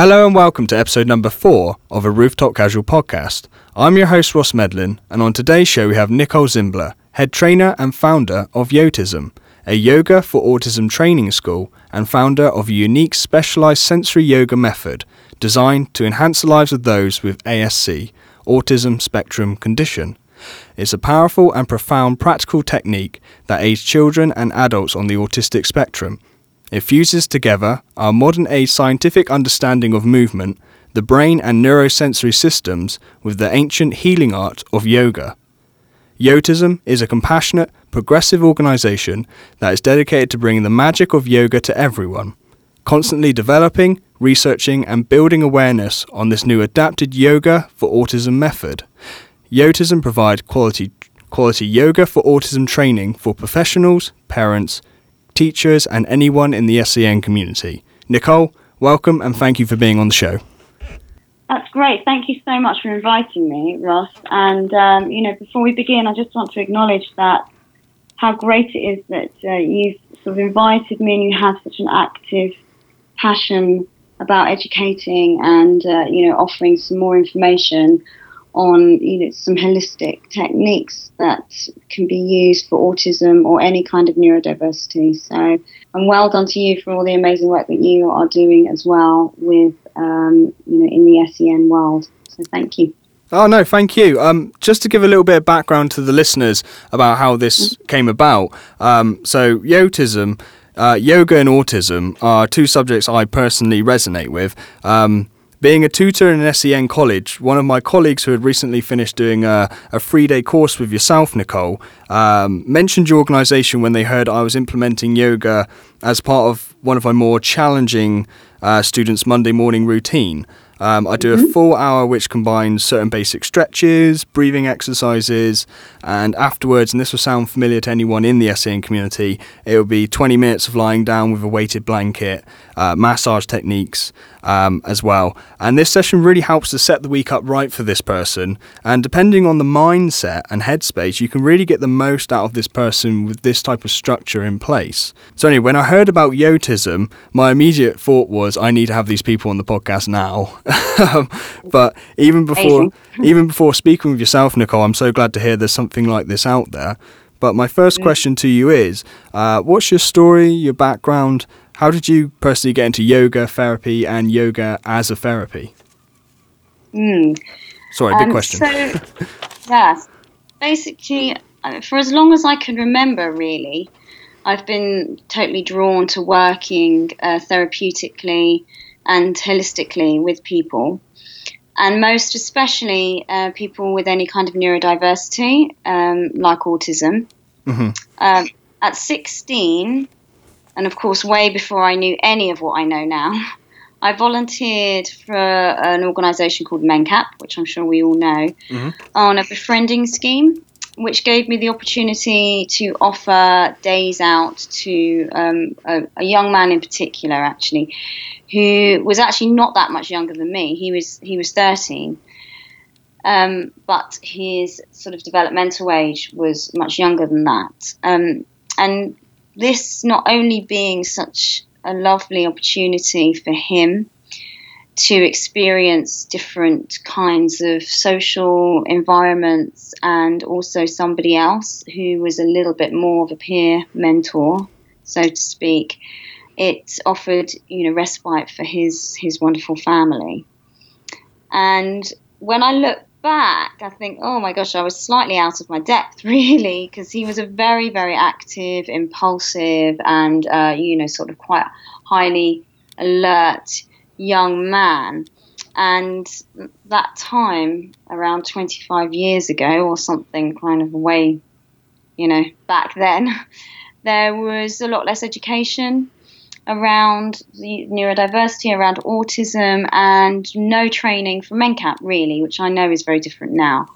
Hello and welcome to episode number four of a Rooftop Casual podcast. I'm your host Ross Medlin, and on today's show we have Nicole Zimbler, head trainer and founder of Yotism, a yoga for autism training school and founder of a unique specialized sensory yoga method designed to enhance the lives of those with ASC, autism spectrum condition. It's a powerful and profound practical technique that aids children and adults on the autistic spectrum it fuses together our modern age scientific understanding of movement, the brain and neurosensory systems with the ancient healing art of yoga. Yotism is a compassionate, progressive organisation that is dedicated to bringing the magic of yoga to everyone, constantly developing, researching, and building awareness on this new adapted yoga for autism method. Yotism provides quality, quality yoga for autism training for professionals, parents, teachers, and anyone in the SEN community. Nicole, welcome and thank you for being on the show. That's great. Thank you so much for inviting me, Ross. And, um, you know, before we begin, I just want to acknowledge that how great it is that uh, you've sort of invited me and you have such an active passion about educating and, uh, you know, offering some more information on you know some holistic techniques that can be used for autism or any kind of neurodiversity. So, and well done to you for all the amazing work that you are doing as well with um, you know in the SEN world. So, thank you. Oh no, thank you. Um, just to give a little bit of background to the listeners about how this mm-hmm. came about. Um, so, Yotism, uh, yoga and autism are two subjects I personally resonate with. Um, being a tutor in an SEN college, one of my colleagues who had recently finished doing a, a three day course with yourself, Nicole, um, mentioned your organisation when they heard I was implementing yoga as part of one of my more challenging uh, students' Monday morning routine. Um, I do mm-hmm. a full hour which combines certain basic stretches, breathing exercises, and afterwards, and this will sound familiar to anyone in the SEN community, it will be 20 minutes of lying down with a weighted blanket, uh, massage techniques um, as well. And this session really helps to set the week up right for this person. And depending on the mindset and headspace, you can really get the most out of this person with this type of structure in place. So, anyway, when I heard about Yotism, my immediate thought was I need to have these people on the podcast now. but even before, even before speaking with yourself, Nicole, I'm so glad to hear there's something like this out there. But my first question to you is uh, what's your story, your background? How did you personally get into yoga therapy and yoga as a therapy? Mm. Sorry, big um, question. So, yes, basically, uh, for as long as I can remember, really, I've been totally drawn to working uh, therapeutically and holistically with people and most especially uh, people with any kind of neurodiversity, um, like autism. Mm-hmm. Um, at 16, and of course, way before I knew any of what I know now, I volunteered for an organisation called MenCap, which I'm sure we all know, mm-hmm. on a befriending scheme, which gave me the opportunity to offer days out to um, a, a, young man in particular, actually, who was actually not that much younger than me. He was he was 13. Um, but his sort of developmental age was much younger than that. Um, and this not only being such a lovely opportunity for him to experience different kinds of social environments and also somebody else who was a little bit more of a peer mentor, so to speak, it offered you know respite for his his wonderful family. And when I look back, I think, oh my gosh, I was slightly out of my depth, really, because he was a very, very active, impulsive, and, uh, you know, sort of quite highly alert young man. And that time, around 25 years ago, or something kind of way, you know, back then, there was a lot less education around the neurodiversity, around autism, and no training for MenCap, really, which I know is very different now.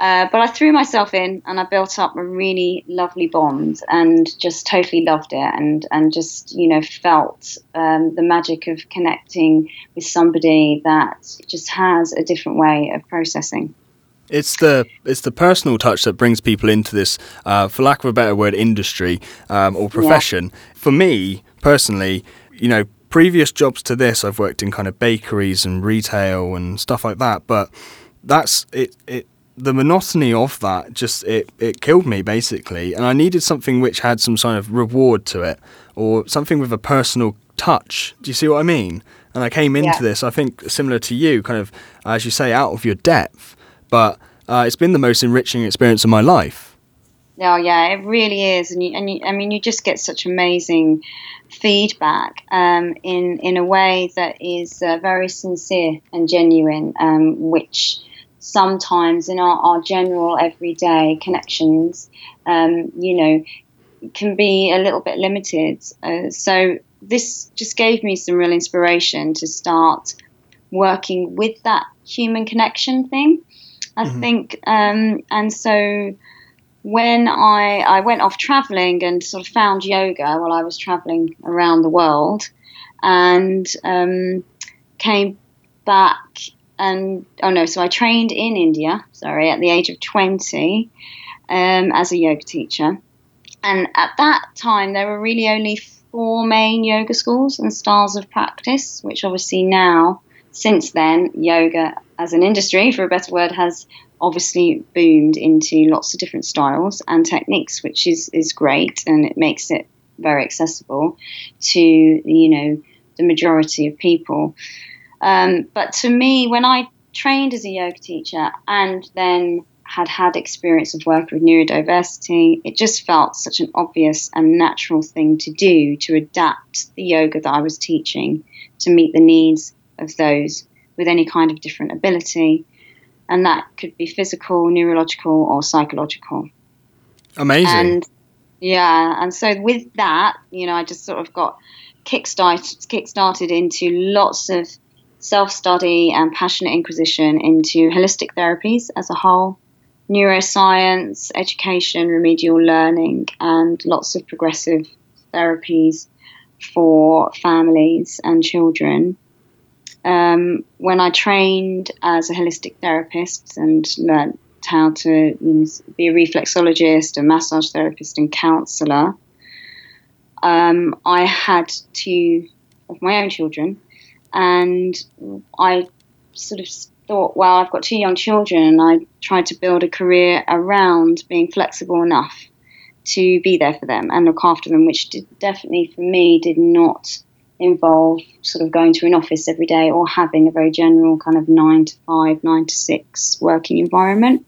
Uh, but I threw myself in and I built up a really lovely bond and just totally loved it and, and just, you know, felt um, the magic of connecting with somebody that just has a different way of processing. It's the it's the personal touch that brings people into this, uh, for lack of a better word, industry um, or profession. Yeah. For me, personally, you know, previous jobs to this, I've worked in kind of bakeries and retail and stuff like that. But that's it. It the monotony of that just it it killed me basically, and I needed something which had some sort of reward to it or something with a personal touch. Do you see what I mean? And I came into Yeah. this, I think, similar to you, kind of as you say, out of your depth. But uh, it's been the most enriching experience of my life. Oh yeah, it really is, and you, and you, I mean, you just get such amazing feedback um, in in a way that is uh, very sincere and genuine, um, which sometimes in our, our general everyday connections, um, you know, can be a little bit limited. Uh, so this just gave me some real inspiration to start working with that human connection thing. I think, um, and so when I, I went off traveling and sort of found yoga while I was traveling around the world and um, came back and oh no so I trained in India sorry at the age of 20 um, as a yoga teacher and at that time there were really only four main yoga schools and styles of practice which obviously now since then yoga as an industry for a better word has obviously boomed into lots of different styles and techniques, which is, is great and it makes it very accessible to, you know, the majority of people. Um, but to me, when I trained as a yoga teacher and then had had experience of working with neurodiversity, it just felt such an obvious and natural thing to do to adapt the yoga that I was teaching to meet the needs of those with any kind of different ability and that could be physical, neurological, or psychological. Amazing. And yeah, and so with that, you know, I just sort of got kick started into lots of self-study and passionate inquisition into holistic therapies as a whole, neuroscience, education, remedial learning, and lots of progressive therapies for families and children. Um, when I trained as a holistic therapist and learnt how to you know, be a reflexologist, a massage therapist, and counsellor, um, I had two of my own children, and I sort of thought, well, I've got two young children, and I tried to build a career around being flexible enough to be there for them and look after them, which did, definitely for me did not involve sort of going to an office every day or having a very general kind of nine to five, nine to six working environment.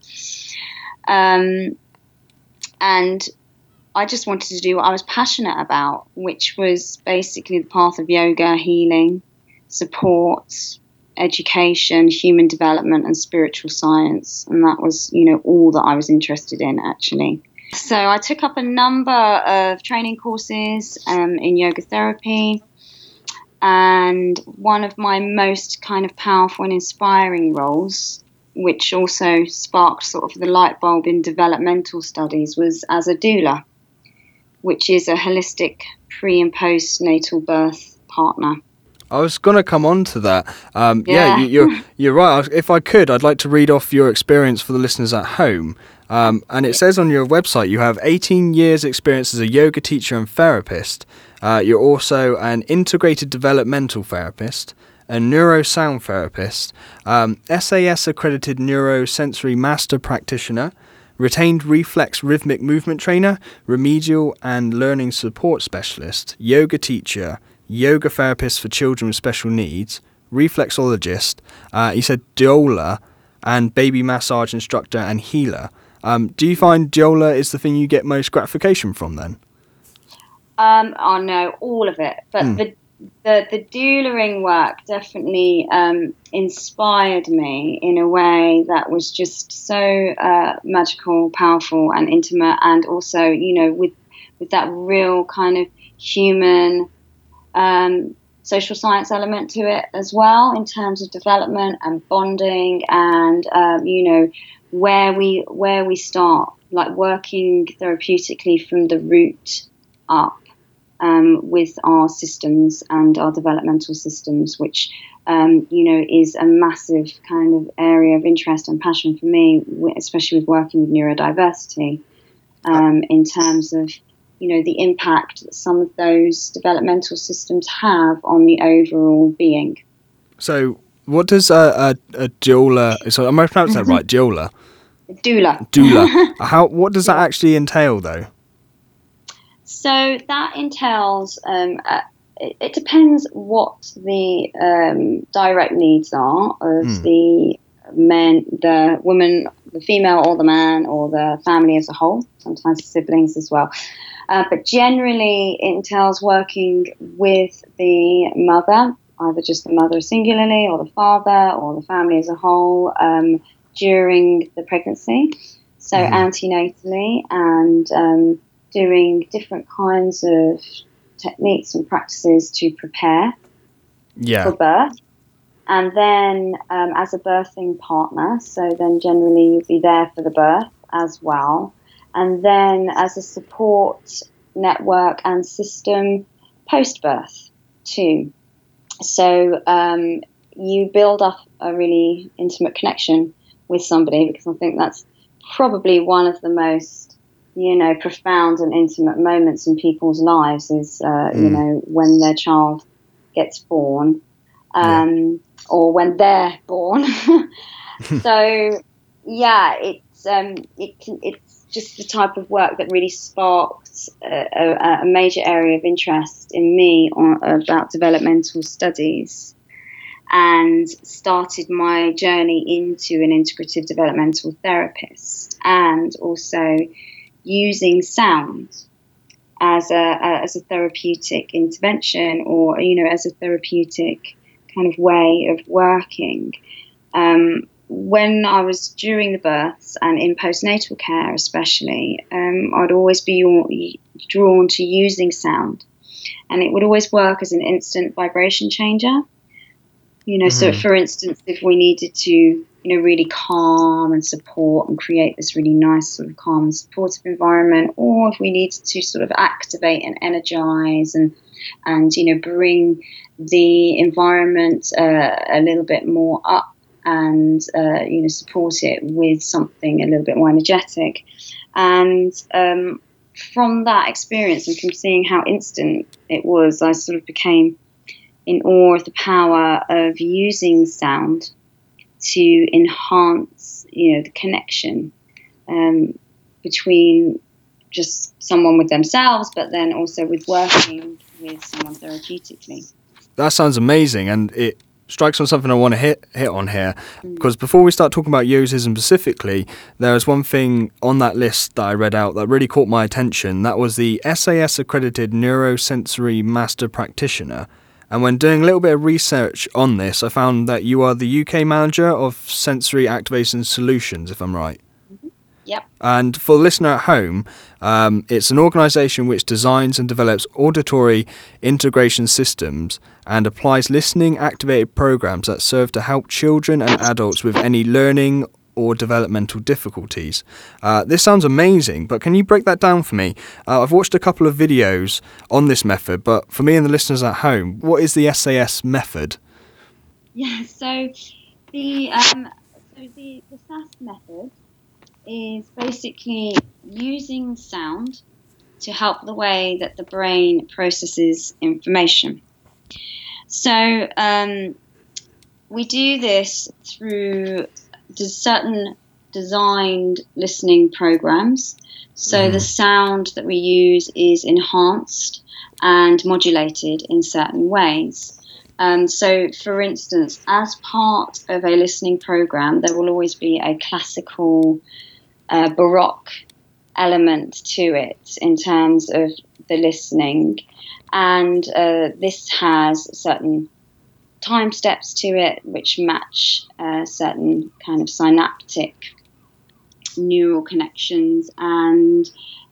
Um, and I just wanted to do what I was passionate about, which was basically the path of yoga, healing, support, education, human development, and spiritual science. And that was, you know, all that I was interested in actually. So I took up a number of training courses um, in yoga therapy. And one of my most kind of powerful and inspiring roles, which also sparked sort of the light bulb in developmental studies, was as a doula, which is a holistic pre and postnatal birth partner. I was going to come on to that. Um, yeah, Yeah. you, you're you're right. If I could, I'd like to read off your experience for the listeners at home. Um, and it says on your website you have 18 years' experience as a yoga teacher and therapist. Uh, you're also an integrated developmental therapist, a neurosound therapist, um, SAS accredited neurosensory master practitioner, retained reflex rhythmic movement trainer, remedial and learning support specialist, yoga teacher, yoga therapist for children with special needs, reflexologist, uh, he said doula, and baby massage instructor and healer. Um, do you find doula is the thing you get most gratification from then? Um, oh no, all of it. But the the the doulaing work definitely um, inspired me in a way that was just so uh, magical, powerful, and intimate, and also you know with with that real kind of human um, social science element to it as well in terms of development and bonding and um, you know where we where we start like working therapeutically from the root up um, with our systems and our developmental systems which um, you know is a massive kind of area of interest and passion for me especially with working with neurodiversity um, in terms of you know, the impact that some of those developmental systems have on the overall being. So, what does a, a, a doula, so am I pronouncing that right, doula? Doula. Doula. How, what does that actually entail though? So that entails, um, uh, it, it, depends what the um, direct needs are of mm. the men, the woman, the female or the man or the family as a whole, sometimes siblings as well. Uh, but generally, it entails working with the mother, either just the mother singularly, or the father, or the family as a whole um, during the pregnancy. So, mm-hmm. antenatally, and um, doing different kinds of techniques and practices to prepare yeah. for birth. And then, um, as a birthing partner, so then generally you'll be there for the birth as well and then as a support network and system post birth too. So um, you build up a really intimate connection with somebody because I think that's probably one of the most you know profound and intimate moments in people's lives is uh, mm. you know when their child gets born um, yeah. or when they're born. so yeah, it's um, it, it's just the type of work that really sparked a, a, a major area of interest in me on, about developmental studies and started my journey into an integrative developmental therapist and also using sound as a, as a therapeutic intervention or you know as a therapeutic kind of way of working. Um, when I was during the births and in postnatal care, especially, um, I'd always be drawn to using sound, and it would always work as an instant vibration changer. You know, mm-hmm. so for instance, if we needed to, you know, really calm and support and create this really nice sort of calm and supportive environment, or if we needed to sort of activate and energize and and you know bring the environment uh, a little bit more up and uh, you know support it with something a little bit more energetic. And um, from that experience and from seeing how instant it was, I sort of became in awe of the power of using sound to enhance you know the connection um, between just someone with themselves, but then also with working with someone therapeutically. That sounds amazing, and it strikes on something I want to hit hit on here because before we start talking about Yotism specifically, there is one thing on that list that I read out that really caught my attention. That was the SAS accredited neurosensory master practitioner. And when doing a little bit of research on this, I found that you are the UK manager of Sensory Activation Solutions, if I'm right. Yep. And for the listener at home, um, it's an organisation which designs and develops auditory integration systems and applies listening activated programs that serve to help children and adults with any learning or developmental difficulties. Uh, this sounds amazing, but can you break that down for me? Uh, I've watched a couple of videos on this method, but for me and the listeners at home, what is the SAS method? Yeah, so the um, so the, the SAS method is basically using sound to help the way that the brain processes information. So um, we do this through certain designed listening programs. So mm. the sound that we use is enhanced and modulated in certain ways. Um, so, for instance, as part of a listening program, there will always be a classical uh, baroque element to it in terms of the listening. And uh, this has certain time steps to it which match uh, certain kind of synaptic neural connections. And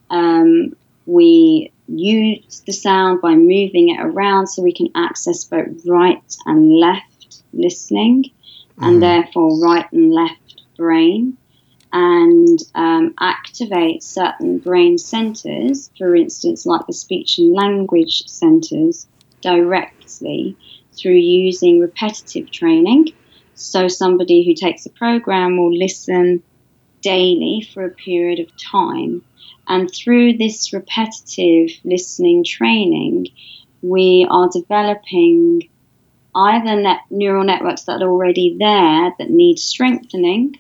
um, we use the sound by moving it around so we can access both right and left listening, mm. and therefore right and left brain and um, activate certain brain centers, for instance, like the speech and language centers, directly through using repetitive training. So, somebody who takes a program will listen daily for a period of time. And through this repetitive listening training, we are developing either net, neural networks that are already there that need strengthening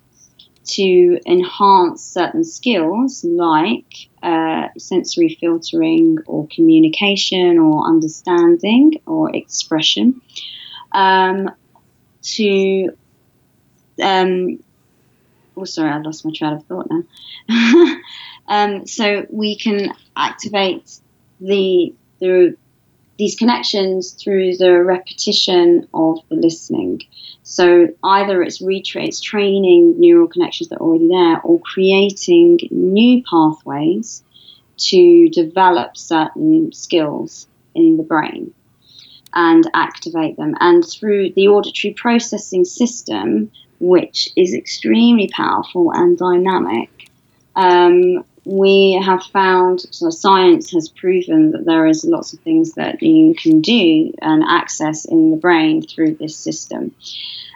to enhance certain skills like uh, sensory filtering or communication or understanding or expression um, to um, oh sorry i lost my train of thought now. Um, so we can activate the the these connections through the repetition of the listening. So either it's retrace training neural connections that are already there, or creating new pathways to develop certain skills in the brain and activate them. And through the auditory processing system, which is extremely powerful and dynamic, um, we have found, so science has proven that there is lots of things that you can do and access in the brain through this system.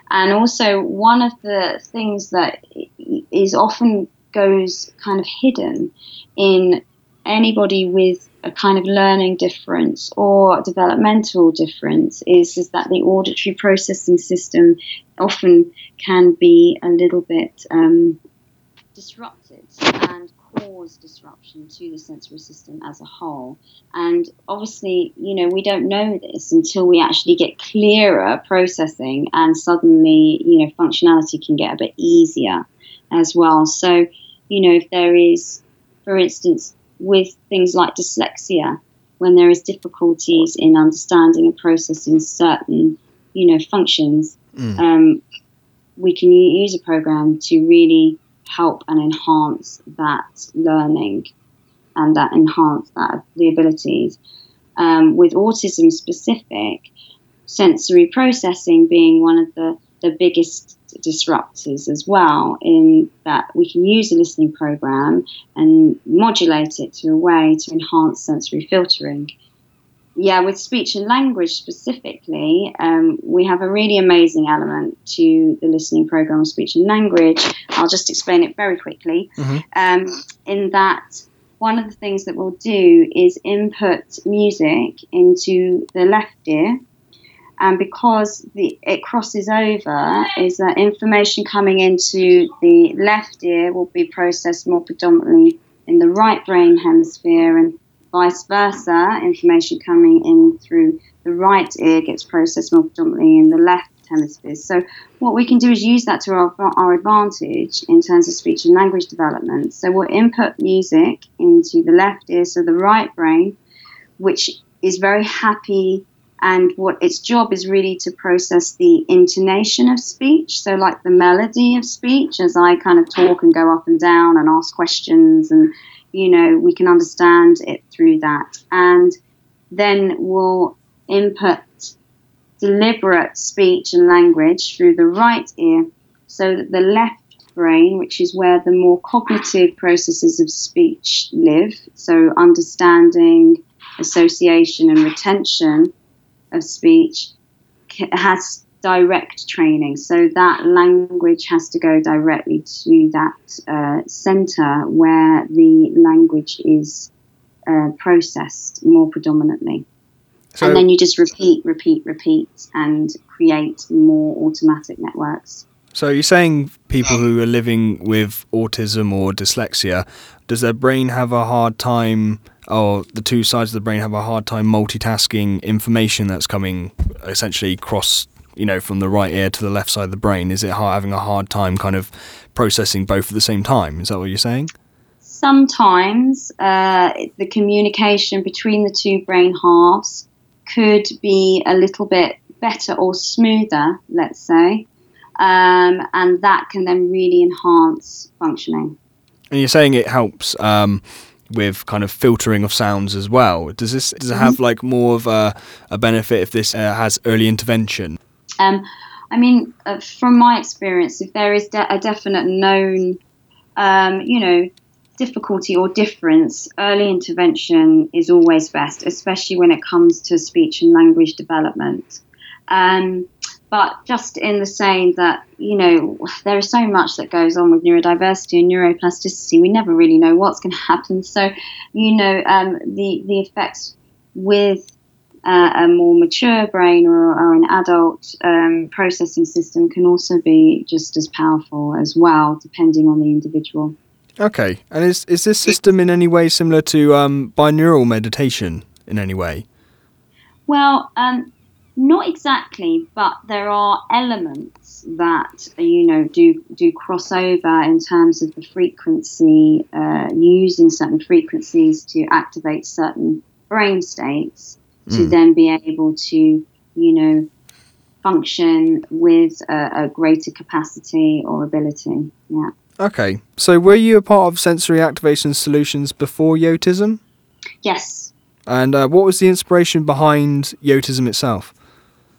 And also, one of the things that is often goes kind of hidden in anybody with a kind of learning difference or developmental difference is, is that the auditory processing system often can be a little bit um, disrupted and cause disruption to the sensory system as a whole. And obviously, you know, we don't know this until we actually get clearer processing and suddenly, you know, functionality can get a bit easier as well. So, you know, if there is, for instance, with things like dyslexia, when there is difficulties in understanding and processing certain, you know, functions, mm. um, we can use a program to really help and enhance that learning and that enhance that the abilities. Um, with autism specific, sensory processing being one of the, the biggest disruptors as well, in that we can use a listening program and modulate it to a way to enhance sensory filtering yeah, with speech and language specifically, um, we have a really amazing element to the listening program of speech and language. I'll just explain it very quickly. Mm-hmm. Um, in that, one of the things that we'll do is input music into the left ear. And because the, it crosses over, is that information coming into the left ear will be processed more predominantly in the right brain hemisphere and Vice versa, information coming in through the right ear gets processed more predominantly in the left hemisphere. So, what we can do is use that to our, our advantage in terms of speech and language development. So, we'll input music into the left ear, so the right brain, which is very happy and what its job is really to process the intonation of speech so like the melody of speech as i kind of talk and go up and down and ask questions and you know, we can understand it through that. And then we'll input deliberate speech and language through the right ear so that the left brain, which is where the more cognitive processes of speech live, so understanding, association, and retention of speech, has direct training. So that language has to go directly to that uh, center where the language is uh, processed more predominantly. So, and then you just repeat, repeat, repeat, and create more automatic networks. So you're saying people who are living with autism or dyslexia, does their brain have a hard time, or the two sides of the brain have a hard time multitasking information that's coming essentially cross you know, from the right ear to the left side of the brain? Is it having a hard time kind of processing both at the same time? Is that what you're saying? Sometimes uh, the communication between the two brain halves could be a little bit better or smoother, let's say, um, and that can then really enhance functioning. And you're saying it helps um, with kind of filtering of sounds as well. Does this does it have mm-hmm. like more of a, a benefit if this uh, has early intervention? Um, I mean, uh, from my experience, if there is de- a definite known, um, you know, difficulty or difference, early intervention is always best, especially when it comes to speech and language development. Um, but just in the same that you know there is so much that goes on with neurodiversity and neuroplasticity we never really know what's going to happen so you know um, the the effects with uh, a more mature brain or, or an adult um, processing system can also be just as powerful as well depending on the individual. Okay and is, is this system in any way similar to um, binaural meditation in any way? Well um, not exactly, but there are elements that you know do do cross over in terms of the frequency, uh, using certain frequencies to activate certain brain states to mm. then be able to you know function with a, a greater capacity or ability. Yeah. Okay, so were you a part of sensory activation solutions before Yotism? Yes. And uh, what was the inspiration behind Yotism itself?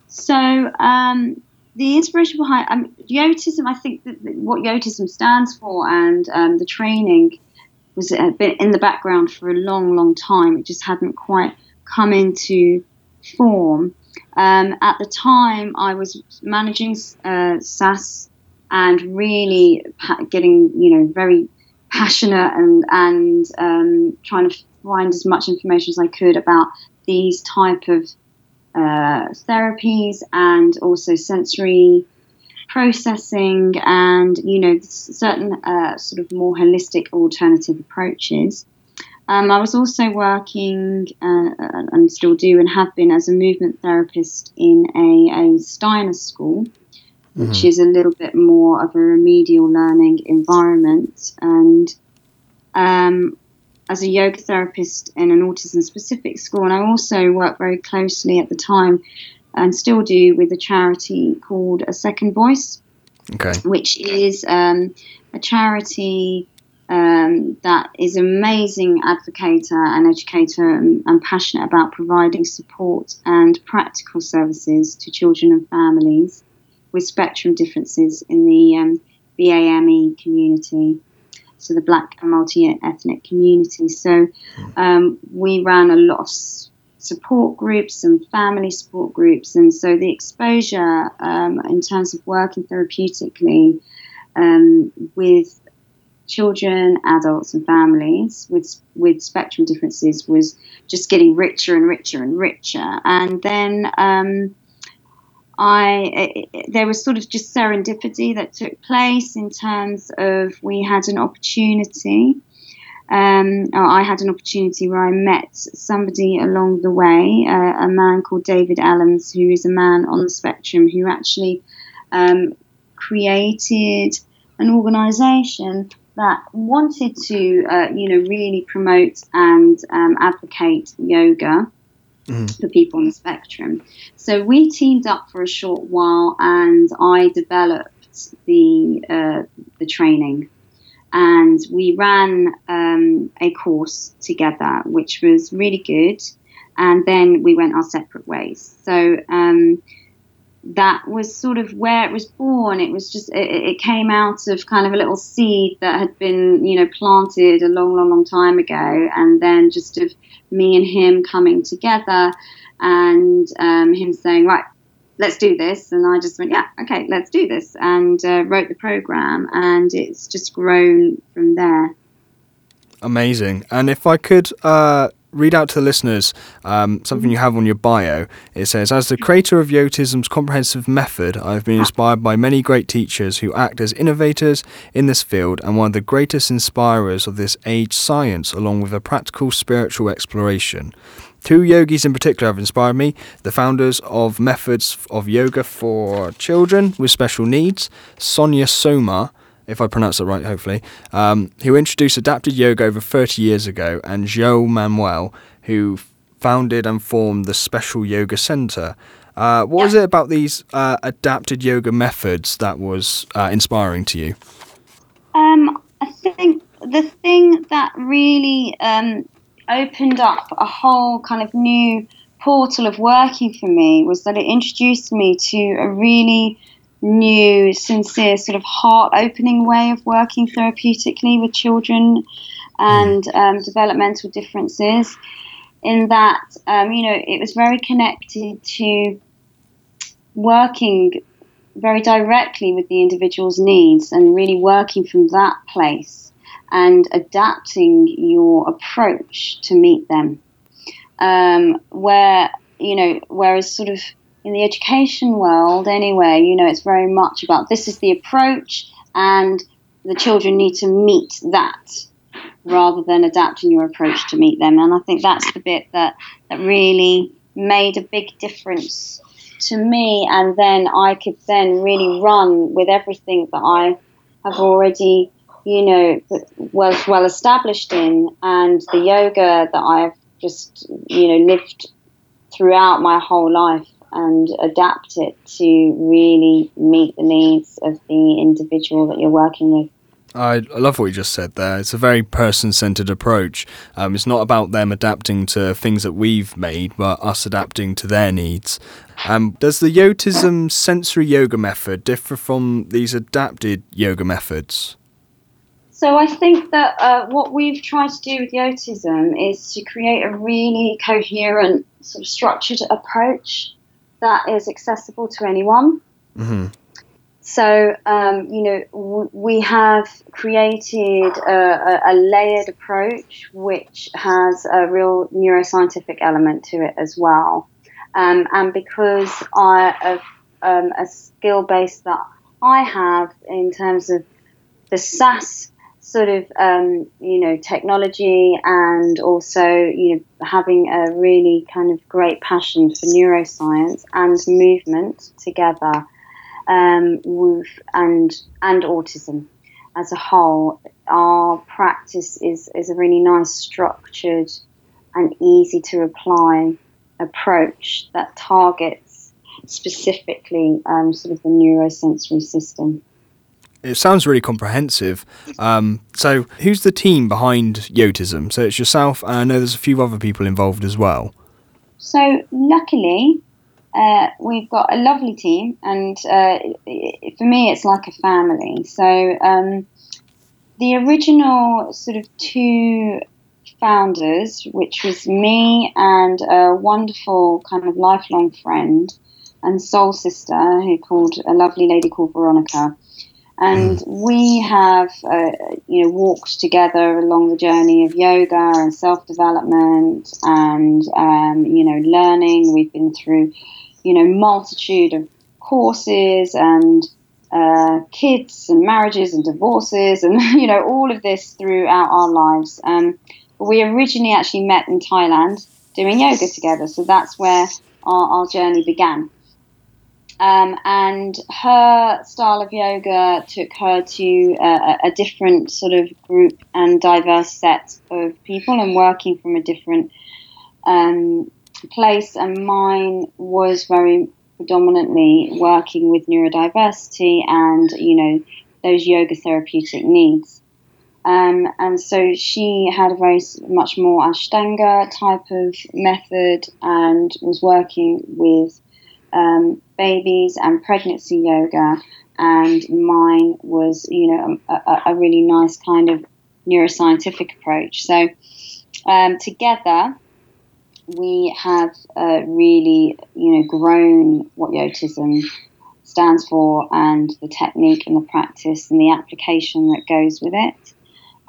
So um, the inspiration behind um, Yotism, I think that what Yotism stands for, and um, the training was uh, been in the background for a long, long time. It just hadn't quite come into form. Um, at the time, I was managing uh, SAS and really getting, you know, very passionate and and um, trying to find as much information as I could about these type of uh, therapies and also sensory processing and you know certain uh, sort of more holistic alternative approaches. Um, I was also working uh, and still do and have been as a movement therapist in a, a Steiner school, which mm-hmm. is a little bit more of a remedial learning environment. And um, as a yoga therapist in an autism specific school, and I also worked very closely at the time and still do with a charity called A Second Voice, okay. which is um, a charity um, that is an amazing advocator and educator and, and, passionate about providing support and practical services to children and families with spectrum differences in the um, BAME community so the black and multi ethnic community. So um, we ran a lot of support groups and family support groups. And so the exposure um, in terms of working therapeutically um, with children, adults, and families with with spectrum differences was just getting richer and richer and richer. And then um, I it, there was sort of just serendipity that took place in terms of we had an opportunity. Um, I had an opportunity where I met somebody along the way, uh, a man called David Allens, who is a man on the spectrum who actually um, created an organisation that wanted to, uh, you know, really promote and um, advocate yoga mm. for people on the spectrum. So we teamed up for a short while, and I developed the uh, the training, and we ran um, a course together, which was really good. And then we went our separate ways. So um, that was sort of where it was born. It was just it, it, came out of kind of a little seed that had been you know planted a long, long, long time ago, and then just of me and him coming together, and um, him saying right. Let's do this, and I just went, yeah, okay, let's do this, and uh, wrote the program, and it's just grown from there. Amazing. And if I could uh, read out to the listeners um, something you have on your bio. It says, As the creator of Yotism's comprehensive method, I have been inspired by many great teachers who act as innovators in this field and one of the greatest inspirers of this age science, along with a practical spiritual exploration. Two yogis in particular have inspired me the founders of methods of yoga for children with special needs, Sonia Sumar if I pronounce it right, hopefully, um, who introduced adapted yoga over 30 years ago, and Jo Manuel, who founded and formed the Special Yoga Center. Uh, what yeah. was it about these uh, adapted yoga methods that was uh, inspiring to you? Um, I think the thing that really um, opened up a whole kind of new portal of working for me was that it introduced me to a really new, sincere, sort of heart opening way of working therapeutically with children and mm. um, developmental differences. In that, um, you know, it was very connected to working very directly with the individual's needs and really working from that place and adapting your approach to meet them. Um, where, you know, whereas sort of in the education world, anyway, you know, it's very much about this is the approach and the children need to meet that rather than adapting your approach to meet them. And I think that's the bit that, that really made a big difference to me. And then I could then really run with everything that I have already, you know, was well established in, and the yoga that I've just, you know, lived throughout my whole life and adapt it to really meet the needs of the individual that you're working with. I love what you just said there. It's a very person centered approach. Um, it's not about them adapting to things that we've made, but us adapting to their needs. Um, does the Yotism sensory yoga method differ from these adapted yoga methods? So I think that uh, what we've tried to do with Yotism is to create a really coherent, sort of structured approach that is accessible to anyone. Mm-hmm. So, um, you know, w- we have created a, a, layered approach which has a real neuroscientific element to it as well. Um, and because I, have um, a skill base that I have in terms of the SAS sort of um, you know technology and also you know having a really kind of great passion for neuroscience and movement together um, with and and autism as a whole. Our practice is is a really nice structured and easy to apply approach that targets specifically um, sort of the neurosensory system it sounds really comprehensive. Um, so, who's the team behind Yotism? So, it's yourself, and I know there's a few other people involved as well. So, luckily, uh, we've got a lovely team, and uh, for me, it's like a family. So, um, the original sort of two founders, which was me and a wonderful kind of lifelong friend and soul sister who called a lovely lady called Veronica and we have, uh, you know, walked together along the journey of yoga and self development and, um, you know, learning. We've been through, you know, multitude of courses and uh, kids and marriages and divorces and, you know, all of this throughout our lives. Um, we originally actually met in Thailand doing yoga together. So that's where our, our journey began. Um, and her style of yoga took her to a, a, different sort of group and diverse set of people and working from a different um, place. And mine was very predominantly working with neurodiversity and, you know, those yoga therapeutic needs. Um, and so she had a very much more Ashtanga type of method and was working with um, babies and pregnancy yoga, and mine was, you know, a, a really nice kind of neuroscientific approach. So um, together, we have uh, really, you know, grown what Yotism stands for and the technique and the practice and the application that goes with it.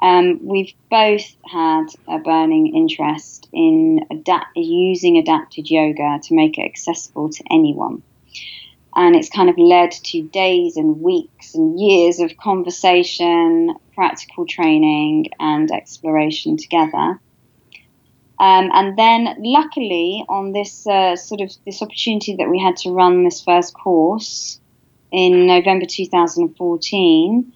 Um, we've both had a burning interest in adapt- using adapted yoga to make it accessible to anyone. And it's kind of led to days and weeks and years of conversation, practical training, and exploration together. Um, and then, luckily, on this uh, sort of this opportunity that we had to run this first course in November 2014,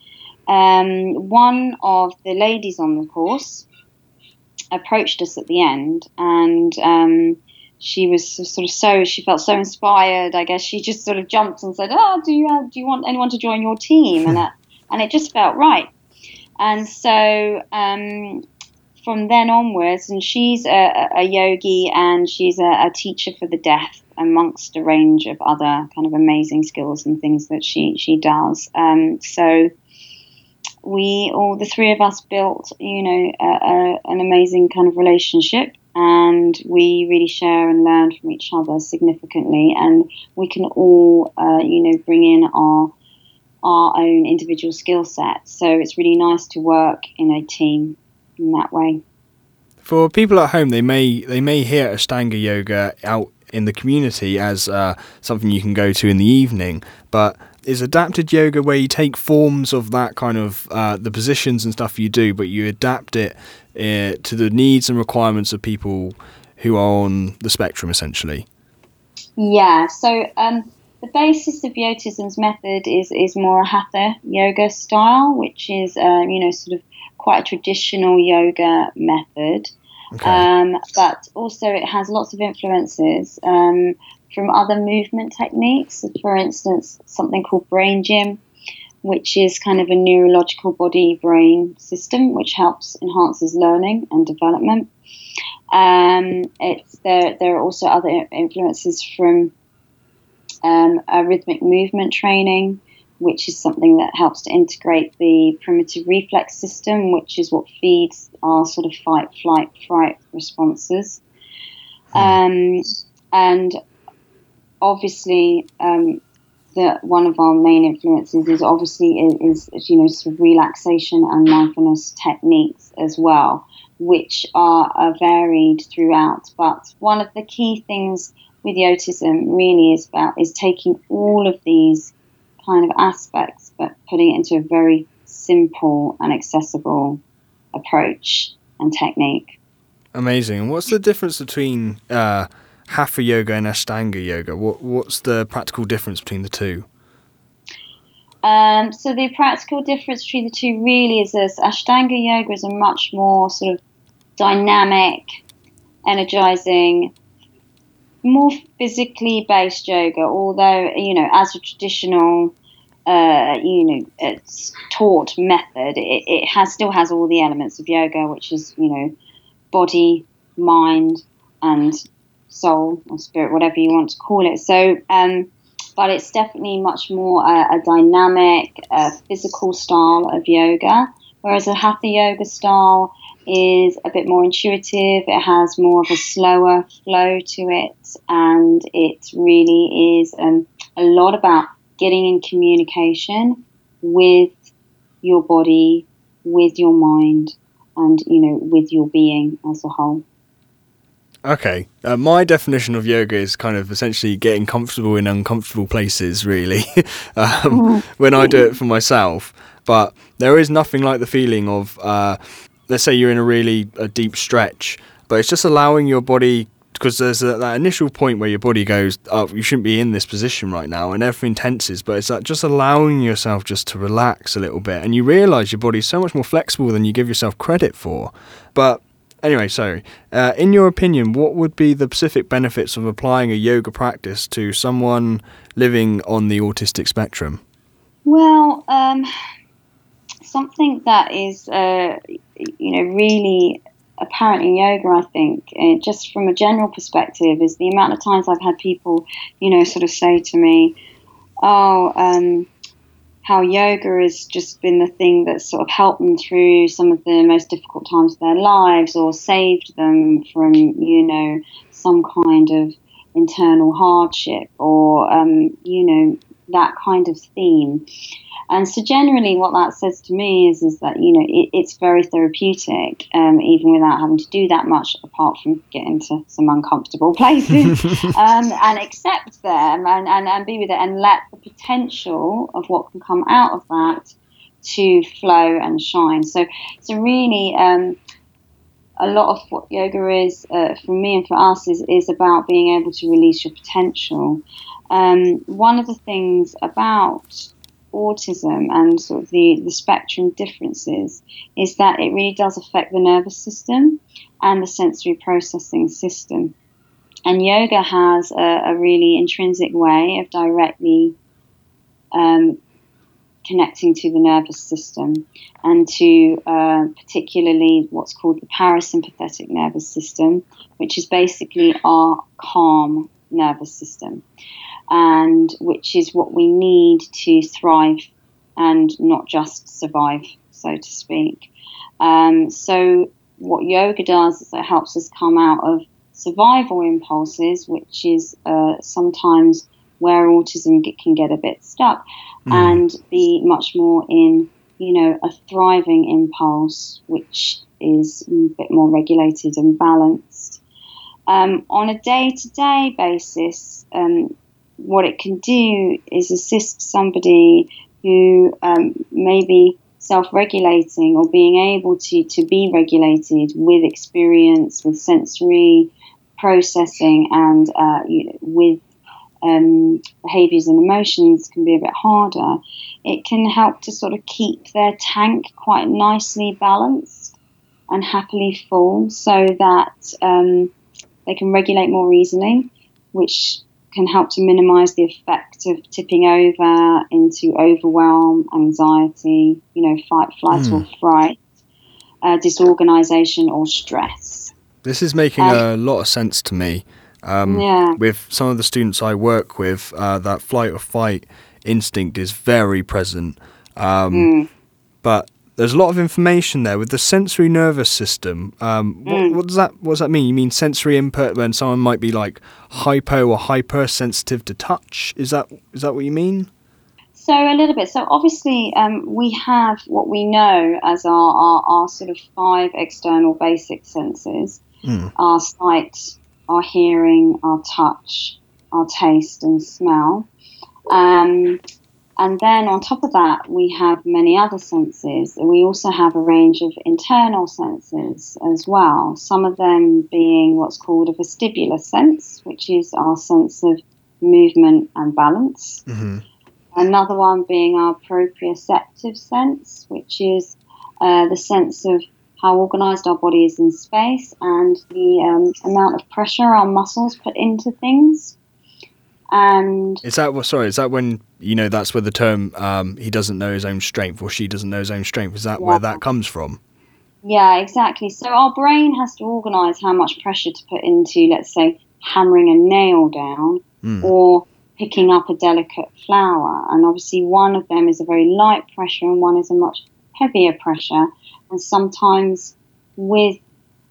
um, one of the ladies on the course approached us at the end, and um, she was sort of so she felt so inspired. I guess she just sort of jumped and said, "Oh, do you have, do you want anyone to join your team?" And it, and it just felt right. And so um, from then onwards, and she's a, a yogi and she's a, a, teacher for the deaf, amongst a range of other kind of amazing skills and things that she she does. Um, so we all the three of us built you know a, a, an amazing kind of relationship and we really share and learn from each other significantly, and we can all, uh, you know, bring in our our own individual skill sets. So it's really nice to work in a team in that way. For people at home, they may they may hear Ashtanga yoga out in the community as uh, something you can go to in the evening, but is adapted yoga where you take forms of that kind of uh, the positions and stuff you do, but you adapt it uh, to the needs and requirements of people who are on the spectrum, essentially. Yeah. So um, the basis of Yotism's method is is more a hatha yoga style, which is uh, you know sort of quite a traditional yoga method. Okay. Um, but also it has lots of influences um, from other movement techniques. For instance, something called brain gym, which is kind of a neurological body brain system which helps enhances learning and development. Um, it's there. There are also other influences from um, a rhythmic movement training, which is something that helps to integrate the primitive reflex system, which is what feeds our sort of fight, flight, fright responses. Hmm. Um, and obviously, um, the, one of our main influences is obviously is, is, you know sort of relaxation and mindfulness techniques as well, which are, are varied throughout. But one of the key things with Yotism really is about is taking all of these kind of aspects, but putting it into a very simple and accessible approach and technique. Amazing. What's the difference between uh, Hatha yoga and Ashtanga yoga? What What's the practical difference between the two? Um, so the practical difference between the two really is this: Ashtanga yoga is a much more sort of dynamic, energizing, more physically based yoga, although, you know, as a traditional, uh, you know, it's taught method, it, it has still has all the elements of yoga, which is, you know, body, mind, and soul or spirit, whatever you want to call it. So, um, but it's definitely much more a, a dynamic, uh, physical style of yoga, whereas a hatha yoga style is a bit more intuitive. It has more of a slower flow to it, and it really is um, a lot about getting in communication with your body, with your mind, and you know, with your being as a whole. Okay, uh, my definition of yoga is kind of essentially getting comfortable in uncomfortable places, really, um, when I do it for myself. But there is nothing like the feeling of uh, let's say you're in a really a deep stretch, but it's just allowing your body because there's a, that initial point where your body goes, "Oh, you shouldn't be in this position right now," and everything tenses. But it's like just allowing yourself just to relax a little bit, and you realise your body's so much more flexible than you give yourself credit for. But anyway, so Uh, in your opinion, what would be the specific benefits of applying a yoga practice to someone living on the autistic spectrum? Well, um, something that is, uh, you know, really apparent in yoga, I think, uh, just from a general perspective, is the amount of times I've had people, you know, sort of say to me, oh, um, how yoga has just been the thing that's sort of helped them through some of the most difficult times of their lives or saved them from, you know, some kind of internal hardship or, um, you know, that kind of theme. And so generally, what that says to me is is that you know it, it's very therapeutic, um, even without having to do that much, apart from get into some uncomfortable places um, and accept them and, and, and be with it and let the potential of what can come out of that to flow and shine. So so really. Um, a lot of what yoga is uh, for me and for us is, is about being able to release your potential. Um, one of the things about autism and sort of the, the spectrum differences is that it really does affect the nervous system and the sensory processing system. And yoga has a, a really intrinsic way of directly um, connecting to the nervous system and to uh, particularly what's called the parasympathetic nervous system, which is basically our calm nervous system and which is what we need to thrive and not just survive, so to speak. Um, so what yoga does is it helps us come out of survival impulses, which is uh, sometimes where autism can get a bit stuck, mm. and be much more in, you know, a thriving impulse, which is a bit more regulated and balanced. Um, on a day to day basis, um, what it can do is assist somebody who um, maybe self-regulating or being able to, to be regulated with experience, with sensory processing, and uh, you know, with um, behaviors and emotions can be a bit harder. It can help to sort of keep their tank quite nicely balanced and happily full, so that um, they can regulate more easily, which can help to minimize the effect of tipping over into overwhelm, anxiety, you know, fight, flight, mm. or hmm. fright, uh, disorganization, or stress. This is making um, a lot of sense to me. Um, yeah. With some of the students I work with, uh, that flight or fight instinct is very present. Um, mm. But there's a lot of information there with the sensory nervous system. Um, what, mm. what, does that what does that mean? You mean sensory input when someone might be like hypo or hypersensitive to touch? Is that is that what you mean? So a little bit. So obviously, um, we have what we know as our, our, our, sort of five external basic senses: mm. our sight, our hearing, our touch, our taste, and smell. Um, and then on top of that, we have many other senses. We also have a range of internal senses as well, some of them being what's called a vestibular sense, which is our sense of movement and balance. Mm-hmm. Another one being our proprioceptive sense, which is uh, the sense of how organized our body is in space and the um, amount of pressure our muscles put into things. And is that sorry? Is that when you know that's where the term um, "he doesn't know his own strength" or "she doesn't know his own strength"? Is that yeah. where that comes from? Yeah, exactly. So our brain has to organise how much pressure to put into, let's say, hammering a nail down mm. or picking up a delicate flower. And obviously, one of them is a very light pressure and one is a much heavier pressure. And sometimes, with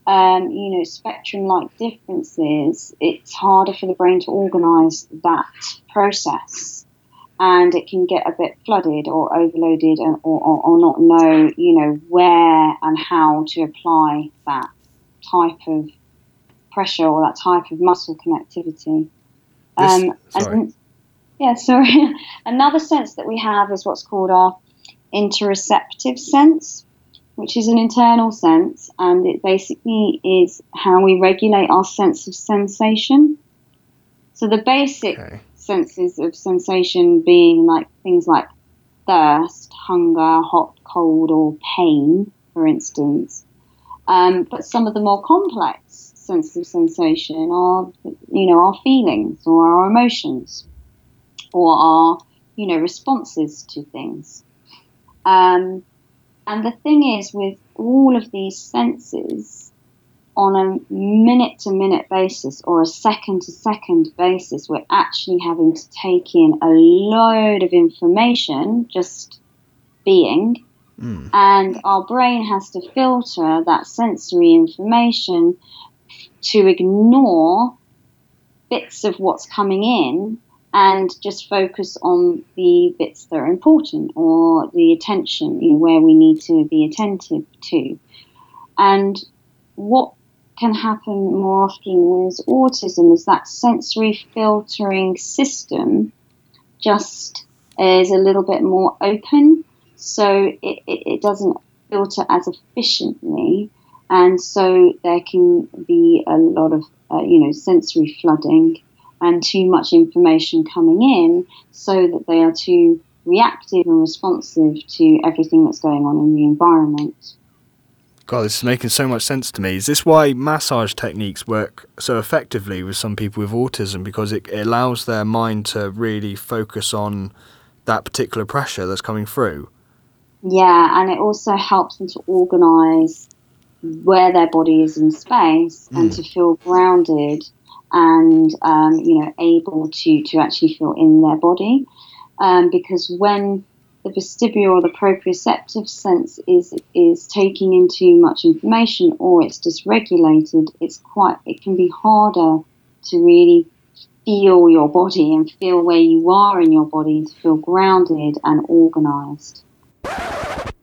um, you know, spectrum like differences, it's harder for the brain to organize that process. And it can get a bit flooded or overloaded and, or, or, or not know, you know, where and how to apply that type of pressure or that type of muscle connectivity. Um, sorry. And, yeah, sorry. Another sense that we have is what's called our interoceptive sense which is an internal sense, and it basically is how we regulate our sense of sensation. So the basic okay. senses of sensation being like things like thirst, hunger, hot, cold, or pain, for instance. Um, but some of the more complex senses of sensation are, you know, our feelings or our emotions or our, you know, responses to things. Um, and the thing is, with all of these senses, on a minute to minute basis or a second to second basis, we're actually having to take in a load of information just being. Mm. And our brain has to filter that sensory information to ignore bits of what's coming in and just focus on the bits that are important or the attention, you know, where we need to be attentive to. And what can happen more often with autism is that sensory filtering system just is a little bit more open, so it, it, doesn't filter as efficiently, and so there can be a lot of uh, you know sensory flooding and too much information coming in so that they are too reactive and responsive to everything that's going on in the environment. God, this is making so much sense to me. Is this why massage techniques work so effectively with some people with autism? Because it, it allows their mind to really focus on that particular pressure that's coming through. Yeah, and it also helps them to organise where their body is in space mm. and to feel grounded and um, you know able to to actually feel in their body um, because when the vestibular or the proprioceptive sense is is taking in too much information or it's dysregulated, it's quite it can be harder to really feel your body and feel where you are in your body to feel grounded and organized.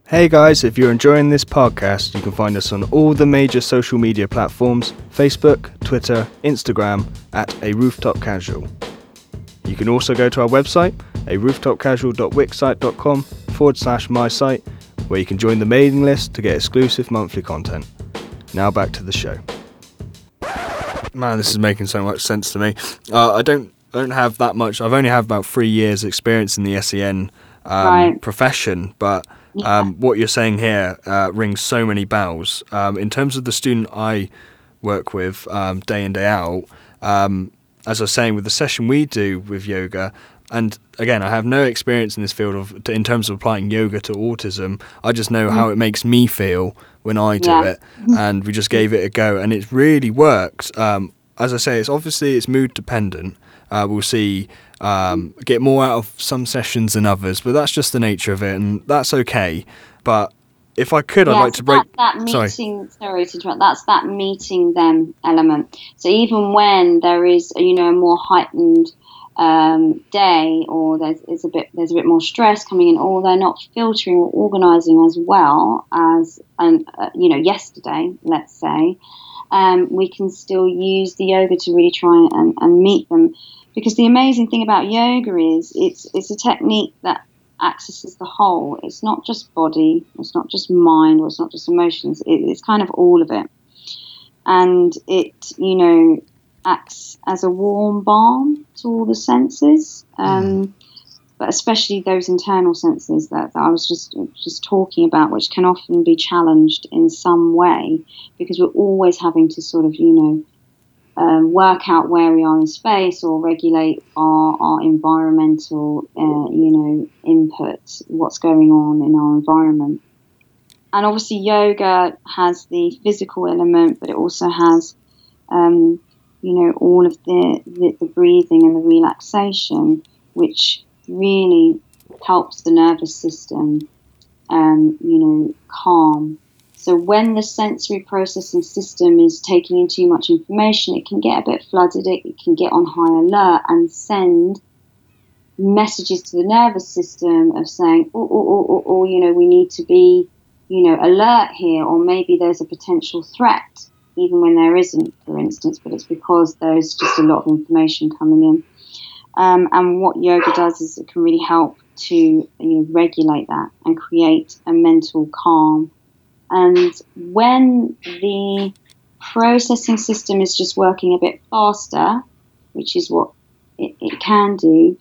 Hey guys, if you're enjoying this podcast, you can find us on all the major social media platforms Facebook, Twitter, Instagram at a rooftop casual. You can also go to our website, a rooftopcasual.wixsite.com forward slash my site, where you can join the mailing list to get exclusive monthly content. Now back to the show. Man, this is making so much sense to me. Uh, I don't I don't have that much. I've only had about three years experience in the SEN um, Right. profession, but um, what you're saying here uh, rings so many bells. Um, in terms of the student I work with um, day in day out, um, as I was saying with the session we do with yoga, and again, I have no experience in this field of in terms of applying yoga to autism. I just know how it makes me feel when I do Yeah. it, and we just gave it a go, and it really worked. Um, as I say, it's obviously it's mood dependent. Uh, we'll see um, get more out of some sessions than others, but that's just the nature of it, and that's okay. But if I could, I'd like so to break. That, that Sorry. meeting, sorry. to interrupt. That's that meeting them element. So even when there is, you know, a more heightened um, day, or there's is a bit there's a bit more stress coming in, or they're not filtering or organising as well as, um, uh, you know, yesterday, let's say, um, we can still use the yoga to really try and, and meet them. Because the amazing thing about yoga is it's it's a technique that accesses the whole. It's not just body, it's not just mind, or it's not just emotions. It, it's kind of all of it, and it you know acts as a warm balm to all the senses, um, but especially those internal senses that, that I was just just talking about, which can often be challenged in some way because we're always having to sort of you know um, work out where we are in space or regulate our, our environmental, uh, you know, inputs, what's going on in our environment. And obviously, yoga has the physical element, but it also has, um, you know, all of the, the, the breathing and the relaxation, which really helps the nervous system, um, you know, calm so when the sensory processing system is taking in too much information, it can get a bit flooded, it, can get on high alert and send messages to the nervous system of saying, oh, oh, oh, oh, oh, you know, we need to be, you know, alert here, or maybe there's a potential threat, even when there isn't, for instance, but it's because there's just a lot of information coming in. Um, and what yoga does is it can really help to you know, regulate that and create a mental calm and when the processing system is just working a bit faster, which is what it, it can do,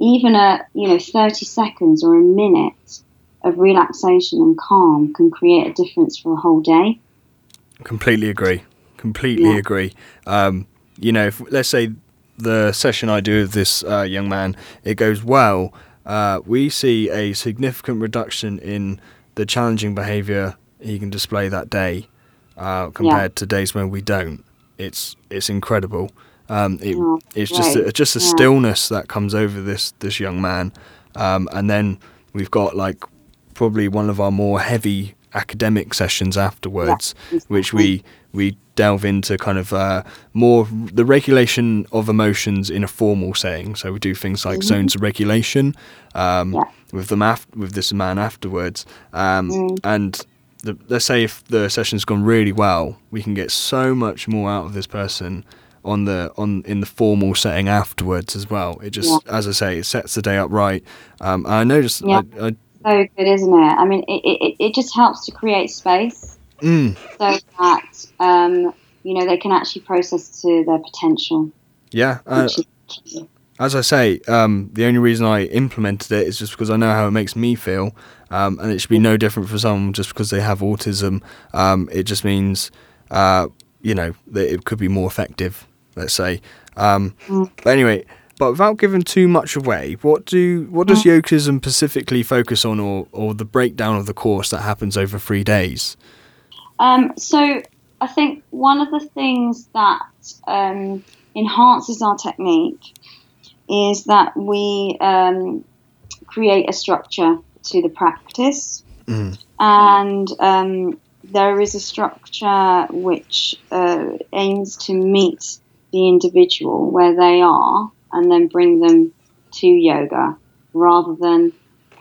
even a you know 30 seconds or a minute of relaxation and calm can create a difference for a whole day. Completely agree. Completely Yeah. agree. Um, you know, if, let's say the session I do with this uh, young man, it goes well. Uh, we see a significant reduction in the challenging behaviour he can display that day uh, compared to days when we don't. It's it's incredible. Um, it, it's just a, just a Yeah. stillness that comes over this this young man, um, and then we've got like probably one of our more heavy academic sessions afterwards, which we we delve into kind of uh, more the regulation of emotions in a formal setting. So we do things like zones of regulation um, Yeah. with them af- with this man afterwards, um, and the, let's say if the session's gone really well, we can get so much more out of this person on the on in the formal setting afterwards as well. It just, as I say, it sets the day up right. Um, I noticed, Yeah. I, I, So good, isn't it? I mean, it, it, it just helps to create space mm, so that um, you know they can actually process to their potential. yeah, uh, Which is key. as I say, um, the only reason I implemented it is just because I know how it makes me feel, um, and it should be no different for someone just because they have autism. Um, it just means, uh, you know, that it could be more effective. Let's say. Um, Mm. But anyway, but without giving too much away, what do what does Yotism specifically focus on, or or the breakdown of the course that happens over three days? Um, so I think one of the things that um, enhances our technique is that we um, create a structure to the practice. Mm. And um, there is a structure which uh, aims to meet the individual where they are and then bring them to yoga rather than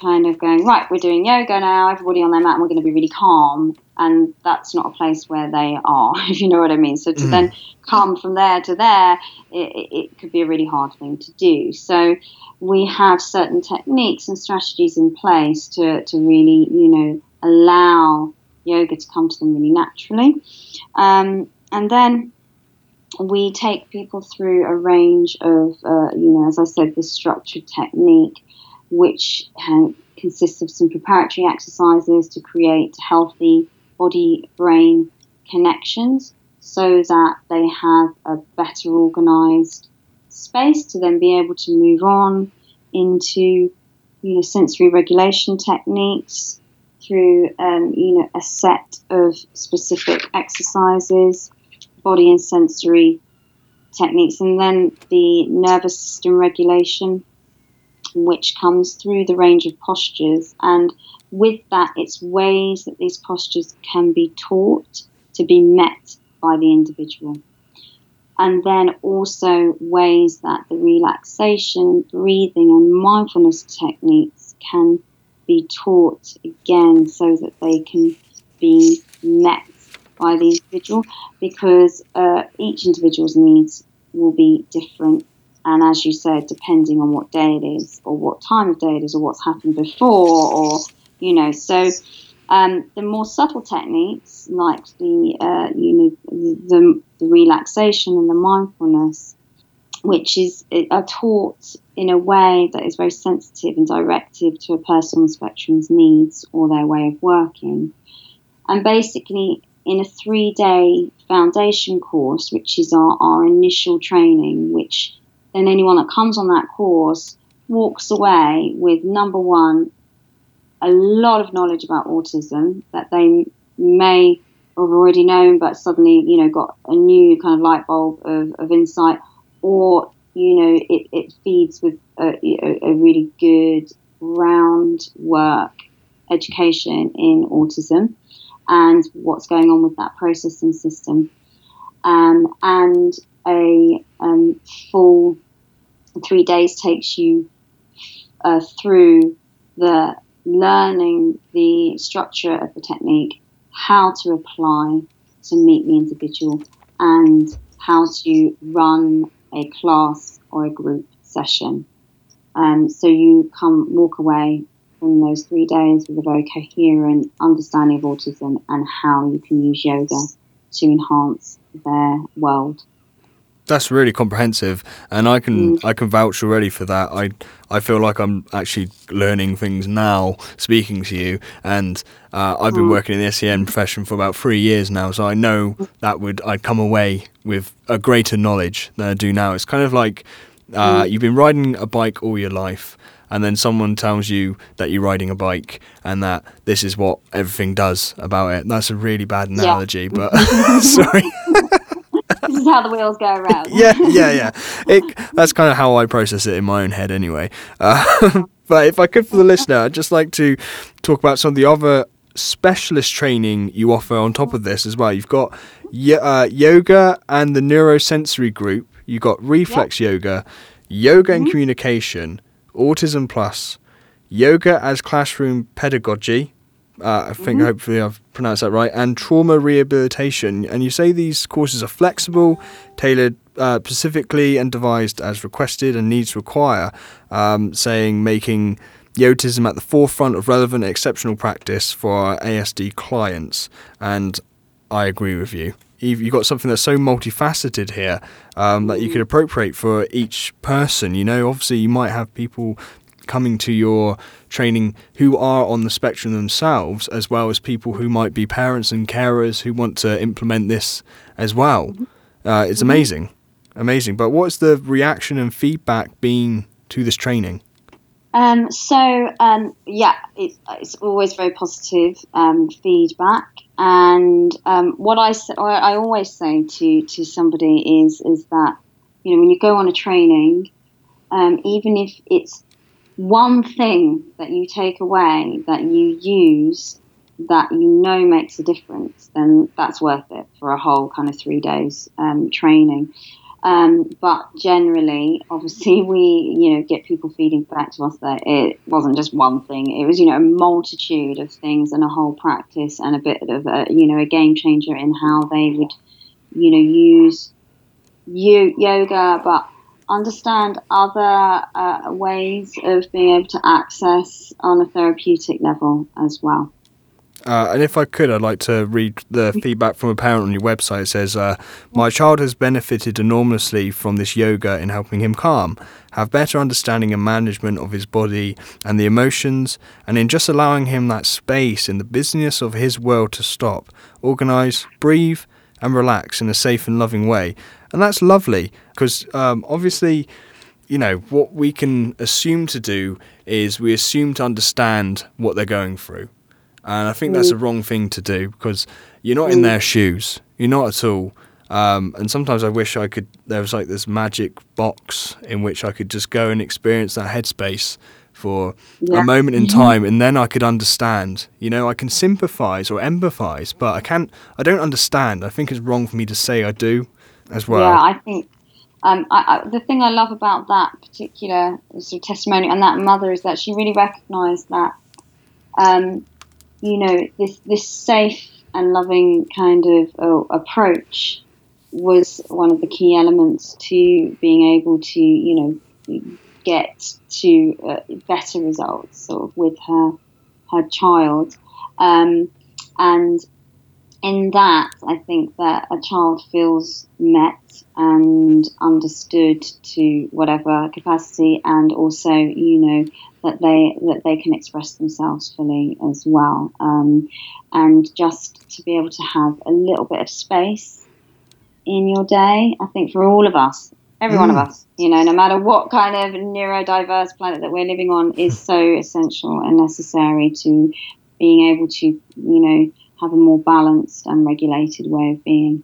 kind of going, right, we're doing yoga now, everybody on their mat, and we're going to be really calm. And that's not a place where they are, if you know what I mean. So to Mm. then come from there to there, it, it, it could be a really hard thing to do. So we have certain techniques and strategies in place to, to really, you know, allow yoga to come to them really naturally. Um, and then we take people through a range of, uh, you know, as I said, the structured technique, which uh, consists of some preparatory exercises to create healthy body brain connections so that they have a better organized space to then be able to move on into you know sensory regulation techniques through um, you know a set of specific exercises body and sensory techniques and then the nervous system regulation which comes through the range of postures. And with that it's ways that these postures can be taught to be met by the individual. And then also ways that the relaxation, breathing, and mindfulness techniques can be taught again so that they can be met by the individual because uh, each individual's needs will be different. And as you said, depending on what day it is, or what time of day it is, or what's happened before, or you know, so um, the more subtle techniques, like the uh, you know the, the relaxation and the mindfulness, which is are taught in a way that is very sensitive and directive to a person on the spectrum's needs or their way of working, and basically in a three-day foundation course, which is our, our initial training, which then anyone that comes on that course walks away with number one a lot of knowledge about autism that they may have already known, but suddenly, you know, got a new kind of light bulb of, of insight, or, you know, it, it feeds with a, a, really good groundwork education in autism and what's going on with that processing system. Um, and a um, full three days takes you uh, through the learning the structure of the technique, how to apply to meet the individual, and how to run a class or a group session. Um, so you come walk away from those three days with a very coherent understanding of autism and how you can use yoga to enhance their world. That's really comprehensive, and I can Mm. I can vouch already for that. I I feel like I'm actually learning things now speaking to you, and uh, I've been Mm. working in the SEN profession for about three years now, so I know that would I'd come away with a greater knowledge than I do now. It's kind of like uh, Mm. you've been riding a bike all your life, and then someone tells you that you're riding a bike and that this is what everything does about it. That's a really bad analogy, but sorry. this is how the wheels go around. yeah, yeah, yeah. It, that's kind of how I process it in my own head, anyway. Uh, but if I could, for the listener, I'd just like to talk about some of the other specialist training you offer on top of this as well. You've got y- uh, yoga and the neurosensory group. You've got reflex yoga, yoga and communication, autism plus, yoga as classroom pedagogy. Uh, I think hopefully I've pronounced that right. And trauma rehabilitation. And you say these courses are flexible, tailored uh, specifically, and devised as requested and needs require. Um, saying making Yotism at the forefront of relevant exceptional practice for our ASD clients. And I agree with you. You've you've got something that's so multifaceted here um, that you could appropriate for each person. You know, obviously, you might have people coming to your training who are on the spectrum themselves, as well as people who might be parents and carers who want to implement this as well. Uh, it's amazing, amazing. But what's the reaction and feedback been to this training? Um, so um, yeah, it, it's always very positive um, feedback, and um, what I, I always say to to somebody is is that you know when you go on a training, um, even if it's one thing that you take away that you use that you know makes a difference, then that's worth it for a whole kind of three days um, training. Um, but generally, obviously, we you know get people feeding back to us that it wasn't just one thing; it was you know a multitude of things and a whole practice and a bit of a you know a game changer in how they would you know use yoga, but understand other uh, ways of being able to access on a therapeutic level as well. Uh, and if I could, I'd like to read the feedback from a parent on your website. It says, uh, My child has benefited enormously from this yoga in helping him calm, have better understanding and management of his body and the emotions, and in just allowing him that space in the business of his world to stop, organize, breathe, and relax in a safe and loving way. And that's lovely because um, obviously, you know, what we can assume to do is we assume to understand what they're going through. And I think that's a mm. wrong thing to do because you're not in mm. their shoes. You're not at all. Um, and sometimes I wish I could, there was like this magic box in which I could just go and experience that headspace for yeah. a moment in mm-hmm. time and then I could understand. You know, I can sympathize or empathize, but I can't, I don't understand. I think it's wrong for me to say I do as well. Yeah, I think um, I, I, the thing I love about that particular sort of testimony and that mother is that she really recognised that um, you know, this this safe and loving kind of oh, approach was one of the key elements to being able to, you know, get to uh, better results sort of with her her child. Um, and in that, I think that a child feels met and understood to whatever capacity, and also, you know, that they that they can express themselves fully as well, um, and just to be able to have a little bit of space in your day. I think for all of us, every mm. one of mm. us, you know, no matter what kind of neurodiverse planet that we're living on, is so essential and necessary to being able to, you know, have a more balanced and regulated way of being.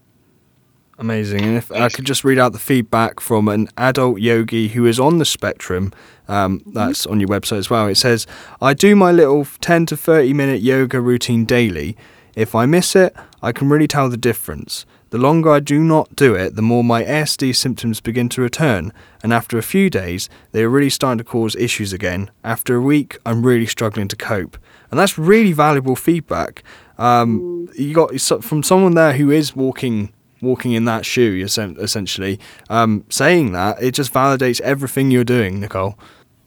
Amazing. And if I could just read out the feedback from an adult yogi who is on the spectrum, um, that's on your website as well. It says, I do my little 10 to 30 minute yoga routine daily. If I miss it, I can really tell the difference. The longer I do not do it, the more my ASD symptoms begin to return, and after a few days, they are really starting to cause issues again. After a week, I'm really struggling to cope. And that's really valuable feedback. Um, you got from someone there who is walking walking in that shoe, essentially. Um, saying that, it just validates everything you're doing, Nicole.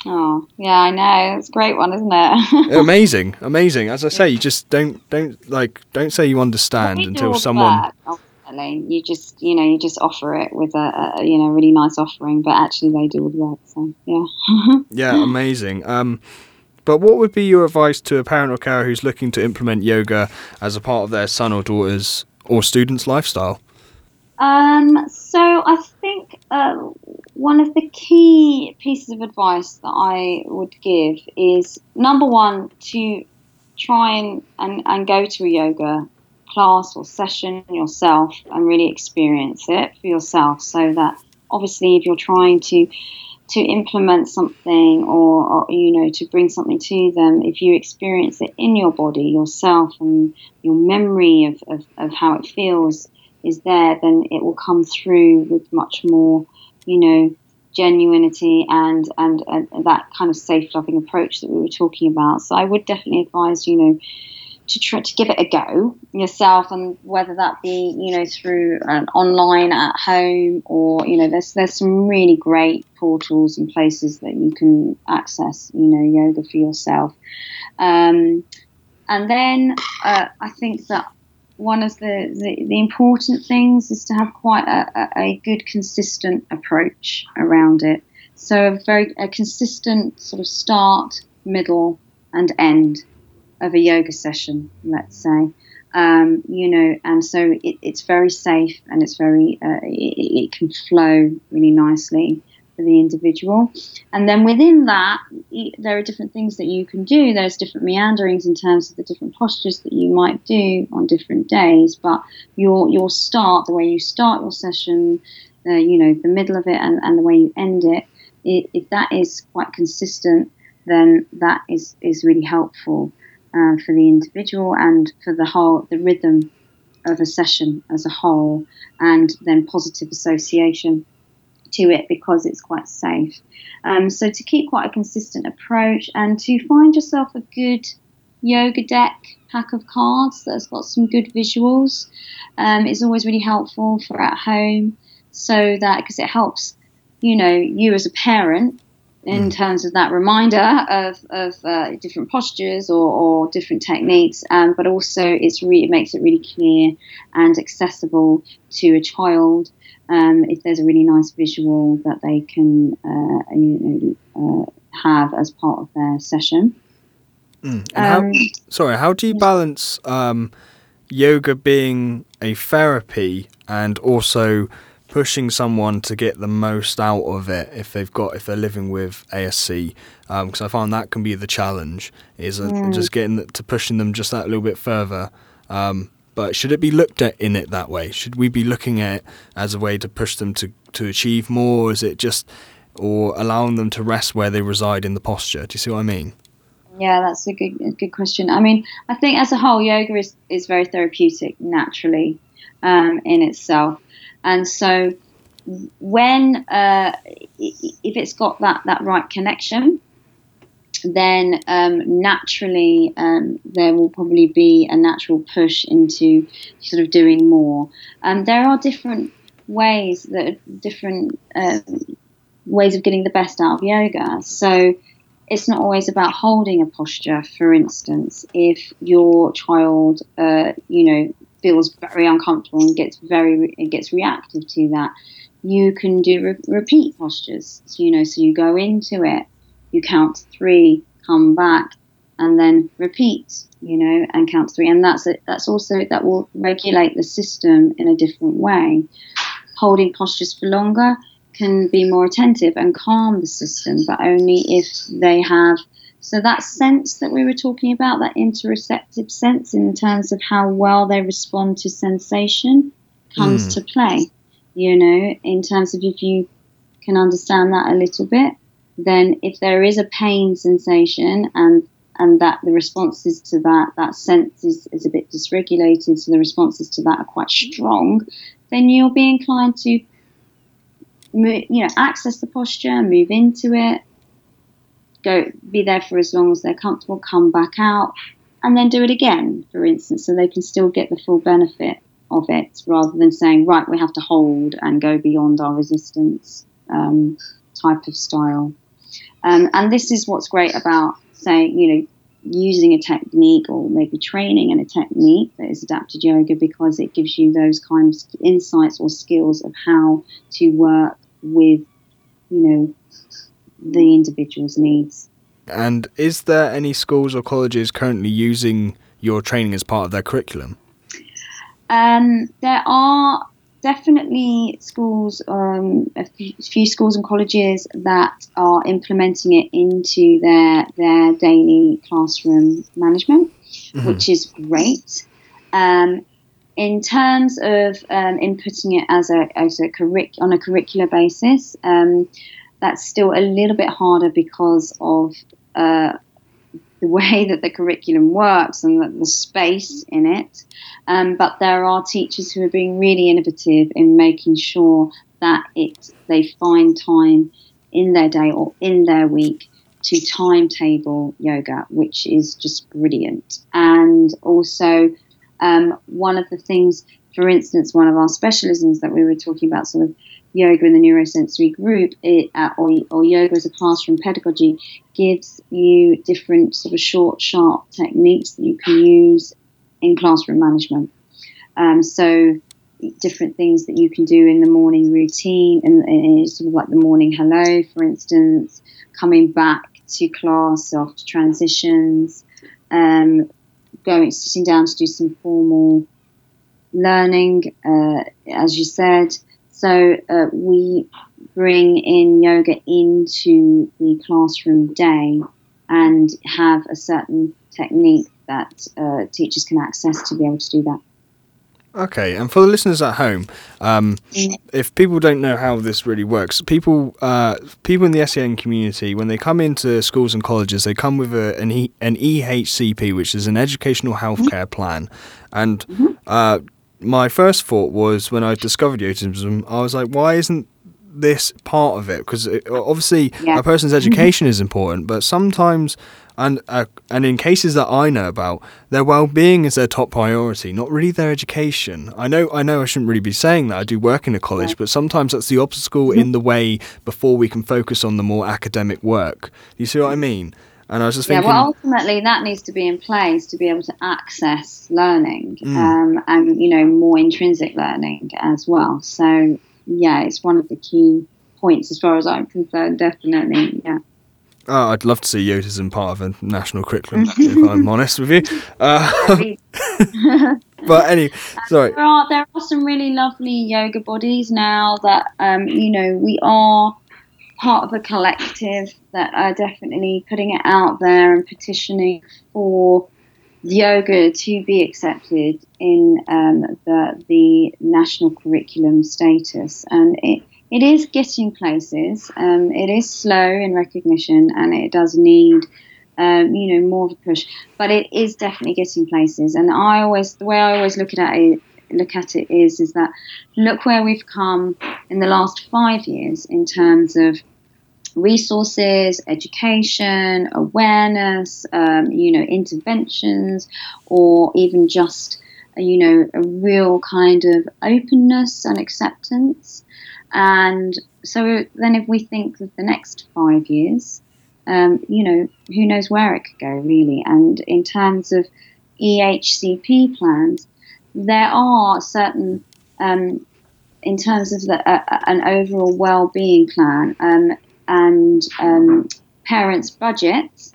Oh, yeah, I know. It's a great one, isn't it? amazing, amazing. As I say, you just don't don't like don't say you understand until someone. ultimately, you just you know you just offer it with a, a, you know really nice offering, but actually they do all the work. So yeah. yeah, amazing. Um, but what would be your advice to a parent or carer who's looking to implement yoga as a part of their son or daughter's or student's lifestyle? Um, so I think uh, one of the key pieces of advice that I would give is number one to try and, and, and go to a yoga class or session yourself and really experience it for yourself so that obviously if you're trying to to implement something or, or, you know to bring something to them if you experience it in your body yourself and your memory of, of, of how it feels is there then it will come through with much more you know genuinity and, and and that kind of safe loving approach that we were talking about. So i would definitely advise you know to try to give it a go yourself, and whether that be you know through an online at home or you know there's there's some really great portals and places that you can access you know yoga for yourself. Um, and then uh, I think that one of the, the, the, important things is to have quite a, a, good consistent approach around it. So a very a consistent sort of start, middle, and end of a yoga session, let's say. Um, you know, and so it, it's very safe and it's very, uh, it, it, can flow really nicely for the individual. And then within that, there are different things that you can do. There's different meanderings in terms of the different postures that you might do on different days. But your your start, the way you start your session, uh, you know, the middle of it, and, and the way you end it, if that is quite consistent then that is, is really helpful uh, for the individual and for the whole the rhythm of a session as a whole, and then positive association to it because it's quite safe. Um, so to keep quite a consistent approach and to find yourself a good yoga deck pack of cards that's got some good visuals um, is always really helpful for at home so that because it helps you know you as a parent in mm. terms of that reminder of, of uh, different postures or, or different techniques, um, but also it's re- it makes it really clear and accessible to a child um, if there's a really nice visual that they can uh, you know, uh, have as part of their session. Mm. How, um, sorry, how do you balance um, yoga being a therapy and also pushing someone to get the most out of it if they've got if they're living with ASC because um, I find that can be the challenge is uh, mm. just getting to pushing them just that little bit further. Um, but should it be looked at in it that way? Should we be looking at it as a way to push them to, to achieve more? Is it just or allowing them to rest where they reside in the posture? Do you see what I mean? Yeah, that's a good a good question. I mean, I think as a whole, yoga is, is very therapeutic naturally um, in itself. And so when uh, if it's got that that right connection, then um, naturally um, there will probably be a natural push into sort of doing more. Um, there are different ways that different uh, ways of getting the best out of yoga. So it's not always about holding a posture. For instance, if your child, uh, you know, feels very uncomfortable and gets very it gets reactive to that, you can do re- repeat postures. So, you know, so you go into it, you count three, come back, and then repeat. You know, and count three, and that's it. That's also that will regulate the system in a different way. Holding postures for longer can be more attentive and calm the system, but only if they have so that sense that we were talking about, that interoceptive sense in terms of how well they respond to sensation, comes mm. to play. You know, in terms of if you can understand that a little bit, then if there is a pain sensation and and that the responses to that that sense is, is a bit dysregulated, so the responses to that are quite strong, then you'll be inclined to you know access the posture, move into it, go be there for as long as they're comfortable, come back out, and then do it again, for instance, so they can still get the full benefit of it rather than saying, right, we have to hold and go beyond our resistance um, type of style. Um, and this is what's great about saying, you know, using a technique or maybe training in a technique that is adapted yoga because it gives you those kinds of insights or skills of how to work with, you know, the individual's needs. And is there any schools or colleges currently using your training as part of their curriculum? Um, there are definitely schools, um, a few schools and colleges that are implementing it into their their daily classroom management, mm-hmm. which is great. Um, in terms of um, inputting it as a as a curric- on a curricular basis, um, that's still a little bit harder because of uh, the way that the curriculum works and the, the space in it. Um, but there are teachers who are being really innovative in making sure that it they find time in their day or in their week to timetable yoga, which is just brilliant. And also, um, one of the things, for instance, one of our specialisms that we were talking about, sort of yoga in the neurosensory group it, uh, or, or yoga as a classroom pedagogy gives you different sort of short, sharp techniques that you can use in classroom management. Um, so different things that you can do in the morning routine and, and sort of like the morning hello, for instance, coming back to class after transitions, um, going sitting down to do some formal learning, uh, as you said, so uh, we bring in yoga into the classroom day and have a certain technique that uh, teachers can access to be able to do that. Okay, and for the listeners at home, um, if people don't know how this really works, people uh, people in the SEN community, when they come into schools and colleges, they come with a, an, e, an EHCP, which is an educational healthcare plan. And uh, my first thought was when I discovered Yotism, I was like, why isn't this part of it? Because obviously, Yeah. a person's mm-hmm. education is important, but sometimes. And uh, and in cases that I know about, their well-being is their top priority, not really their education. I know I know I shouldn't really be saying that. I do work in a college, but sometimes that's the obstacle mm-hmm. in the way before we can focus on the more academic work. You see what I mm-hmm. mean? And I was just Yeah, well, ultimately, that needs to be in place to be able to access learning Mm. um, and, you know, more intrinsic learning as well. So, yeah, it's one of the key points as far as I'm concerned, definitely. Yeah. oh, I'd love to see autism part of a national curriculum. if I'm honest with you, uh, but anyway, sorry. There are there are some really lovely yoga bodies now that um, you know we are part of a collective that are definitely putting it out there and petitioning for yoga to be accepted in um, the the national curriculum status, and it. It is getting places. Um, it is slow in recognition, and it does need um, you know, more of a push. But it is definitely getting places. And I always, the way I always look at it, look at it is, is that look where we've come in the last five years in terms of resources, education, awareness, um, you know, interventions, or even just, you know, a real kind of openness and acceptance. And so then if we think of the next five years, um, you know, who knows where it could go really. And in terms of EHCP plans, there are certain, um, in terms of the, uh, an overall well-being plan um, and um, parents' budgets,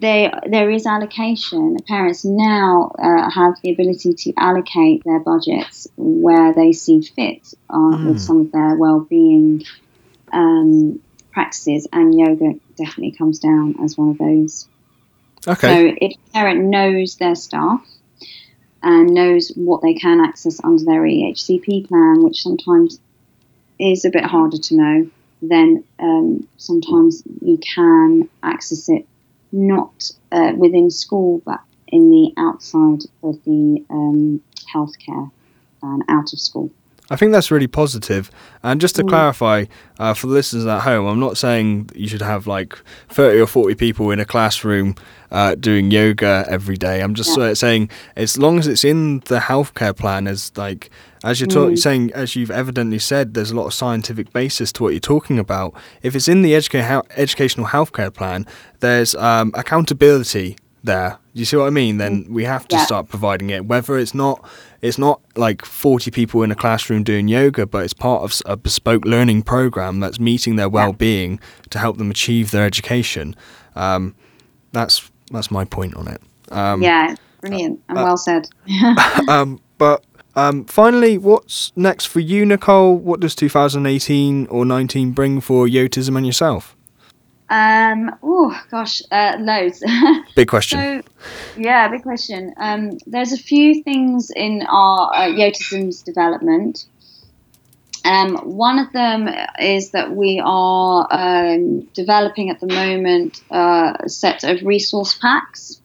they, there is allocation. Parents now uh, have the ability to allocate their budgets where they see fit uh, with some of their well-being um, practices, and yoga definitely comes down as one of those. Okay. So if a parent knows their staff and knows what they can access under their EHCP plan, which sometimes is a bit harder to know, then um, sometimes you can access it not uh, within school but in the outside of the um, healthcare plan out of school. I think that's really positive. And just to clarify uh, for the listeners at home, I'm not saying you should have like 30 or 40 people in a classroom uh, doing yoga every day. I'm just uh, saying as long as it's in the healthcare plan, as like as you're talking, saying as you've evidently said, there's a lot of scientific basis to what you're talking about. If it's in the educa- educational healthcare plan, there's um, accountability there. You see what I mean? Then we have to Yeah. start providing it. Whether it's not, it's not like forty people in a classroom doing yoga, but it's part of a bespoke learning program that's meeting their well-being to help them achieve their education. Um, that's that's my point on it. Um, yeah, brilliant and well said. um, but um, finally, what's next for you, Nicole? What does 2018 or 19 bring for Yotism and yourself? Um, oh gosh, uh, loads. Big question. So, yeah, big question. Um, there's a few things in our uh, Yotism's development. Um, one of them is that we are um, developing at the moment uh, a set of resource packs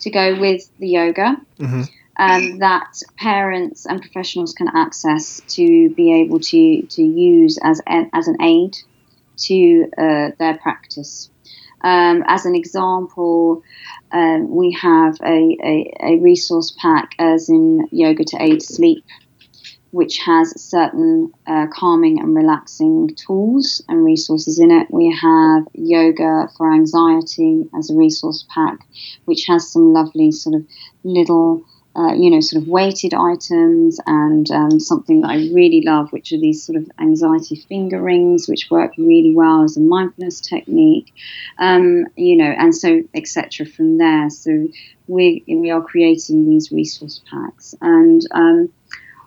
to go with the yoga Mhm. Um, that parents and professionals can access to be able to, to use as an, as an aid to uh, their practice. Um, as an example, um, we have a, a, a resource pack as in Yoga to Aid Sleep, which has certain uh, calming and relaxing tools and resources in it. We have Yoga for Anxiety as a resource pack, which has some lovely sort of little uh, you know, sort of weighted items and um, something that I really love, which are these sort of anxiety finger rings, which work really well as a mindfulness technique, um, you know, and so etc. From there, so we we are creating these resource packs, and um,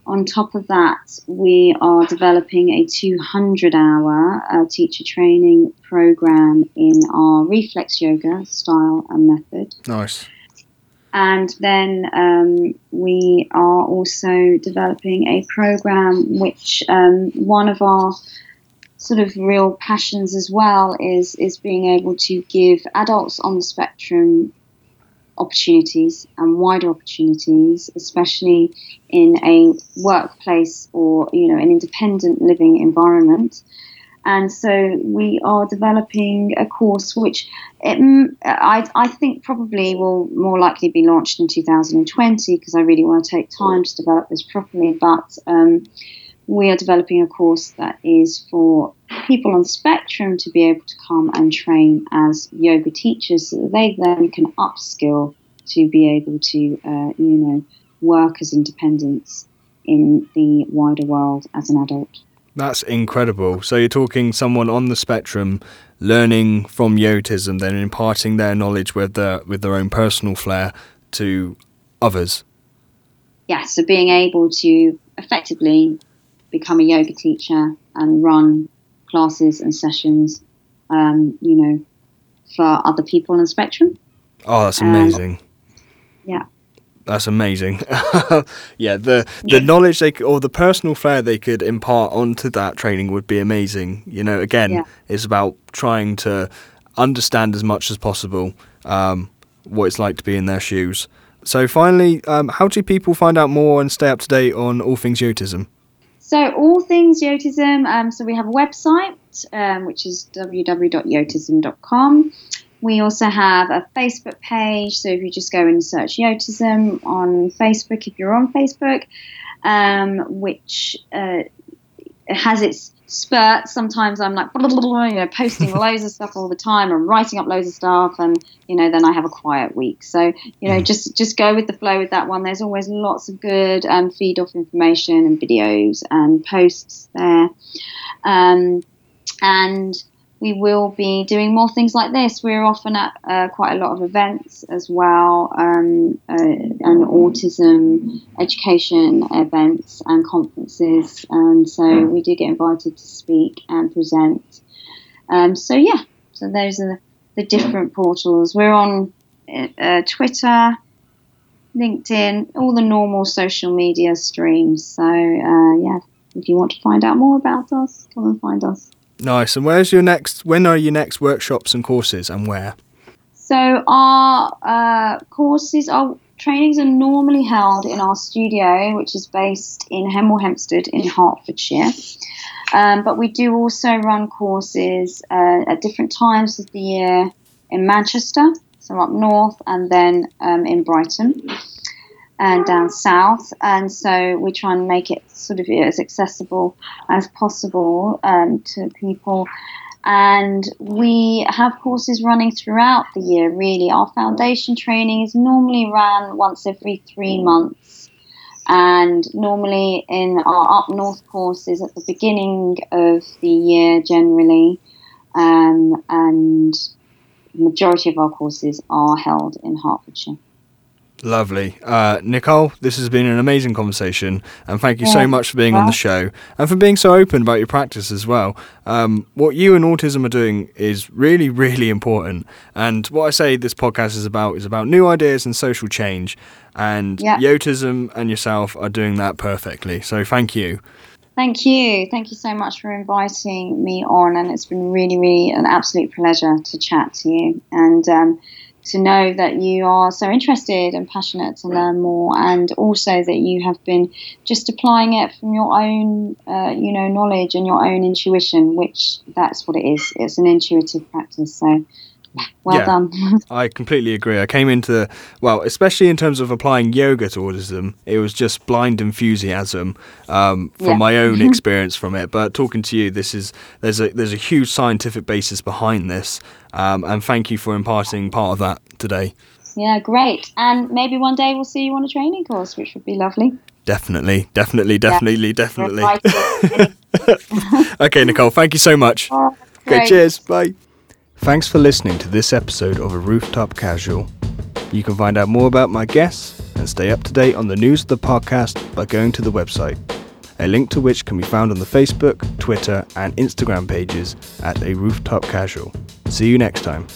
on top of that, we are developing a 200-hour uh, teacher training program in our reflex yoga style and method. Nice. And then um, we are also developing a program which um, one of our sort of real passions as well is is being able to give adults on the spectrum opportunities and wider opportunities, especially in a workplace or you know an independent living environment. And so we are developing a course which it, mm, I, I think probably will more likely be launched in 2020 because I really want to take time to develop this properly. But um, we are developing a course that is for people on spectrum to be able to come and train as yoga teachers so that they then can upskill to be able to, uh, you know, work as independents in the wider world as an adult. That's incredible. So you're talking someone on the spectrum learning from yotism, then imparting their knowledge with their with their own personal flair to others. Yeah, so being able to effectively become a yoga teacher and run classes and sessions, um, you know, for other people on the spectrum. Oh, that's amazing. Um, yeah. That's amazing. yeah, the the yeah. knowledge they or the personal flair they could impart onto that training would be amazing. You know, again, yeah. it's about trying to understand as much as possible um, what it's like to be in their shoes. So, finally, um, how do people find out more and stay up to date on all things Yotism? So, all things Yotism, um, so we have a website, um, which is www.yotism.com. We also have a Facebook page, so if you just go and search Yotism on Facebook, if you're on Facebook, um, which uh, has its spurts. Sometimes I'm like, blah, blah, blah, you know, posting loads of stuff all the time and writing up loads of stuff, and you know, then I have a quiet week. So you know, mm. just just go with the flow with that one. There's always lots of good um, feed off information and videos and posts there, um, and we will be doing more things like this. We're often at uh, quite a lot of events as well, um, uh, and autism education events and conferences, and so we do get invited to speak and present. Um, so yeah, so those are the different portals. We're on uh, Twitter, LinkedIn, all the normal social media streams. So uh, yeah, if you want to find out more about us, come and find us. Nice. And where's your next? When are your next workshops and courses, and where? So our uh, courses, our trainings are normally held in our studio, which is based in Hemel Hempstead in Hertfordshire. Um, but we do also run courses uh, at different times of the year in Manchester, so up north, and then um, in Brighton and down south. And so we try and make it sort of as accessible as possible um, to people. And we have courses running throughout the year, really. Our foundation training is normally run once every three months. And normally in our up north courses at the beginning of the year, generally. Um, and majority of our courses are held in Hertfordshire. Lovely. Uh, Nicole, this has been an amazing conversation, and thank you yeah. so much for being on the show and for being so open about your practice as well. Um, what you and Yotism are doing is really, really important. And what I say this podcast is about is about new ideas and social change. And yeah. Yotism and yourself are doing that perfectly. So thank you. Thank you. Thank you so much for inviting me on. And it's been really, really an absolute pleasure to chat to you. And um, to know that you are so interested and passionate to learn more, and also that you have been just applying it from your own, uh, you know, knowledge and your own intuition, which that's what it is. It's an intuitive practice. So well yeah, done. I completely agree. I came into well, especially in terms of applying yoga to autism, it was just blind enthusiasm um, from yeah. my own experience from it. But talking to you, this is there's a there's a huge scientific basis behind this, um, and thank you for imparting part of that today. Yeah, great. And maybe one day we'll see you on a training course, which would be lovely. Definitely, definitely, definitely, yeah. definitely. okay, Nicole, thank you so much. Oh, okay, cheers. Bye. Thanks for listening to this episode of A Rooftop Casual. You can find out more about my guests and stay up to date on the news of the podcast by going to the website, a link to which can be found on the Facebook, Twitter, and Instagram pages at A Rooftop Casual. See you next time.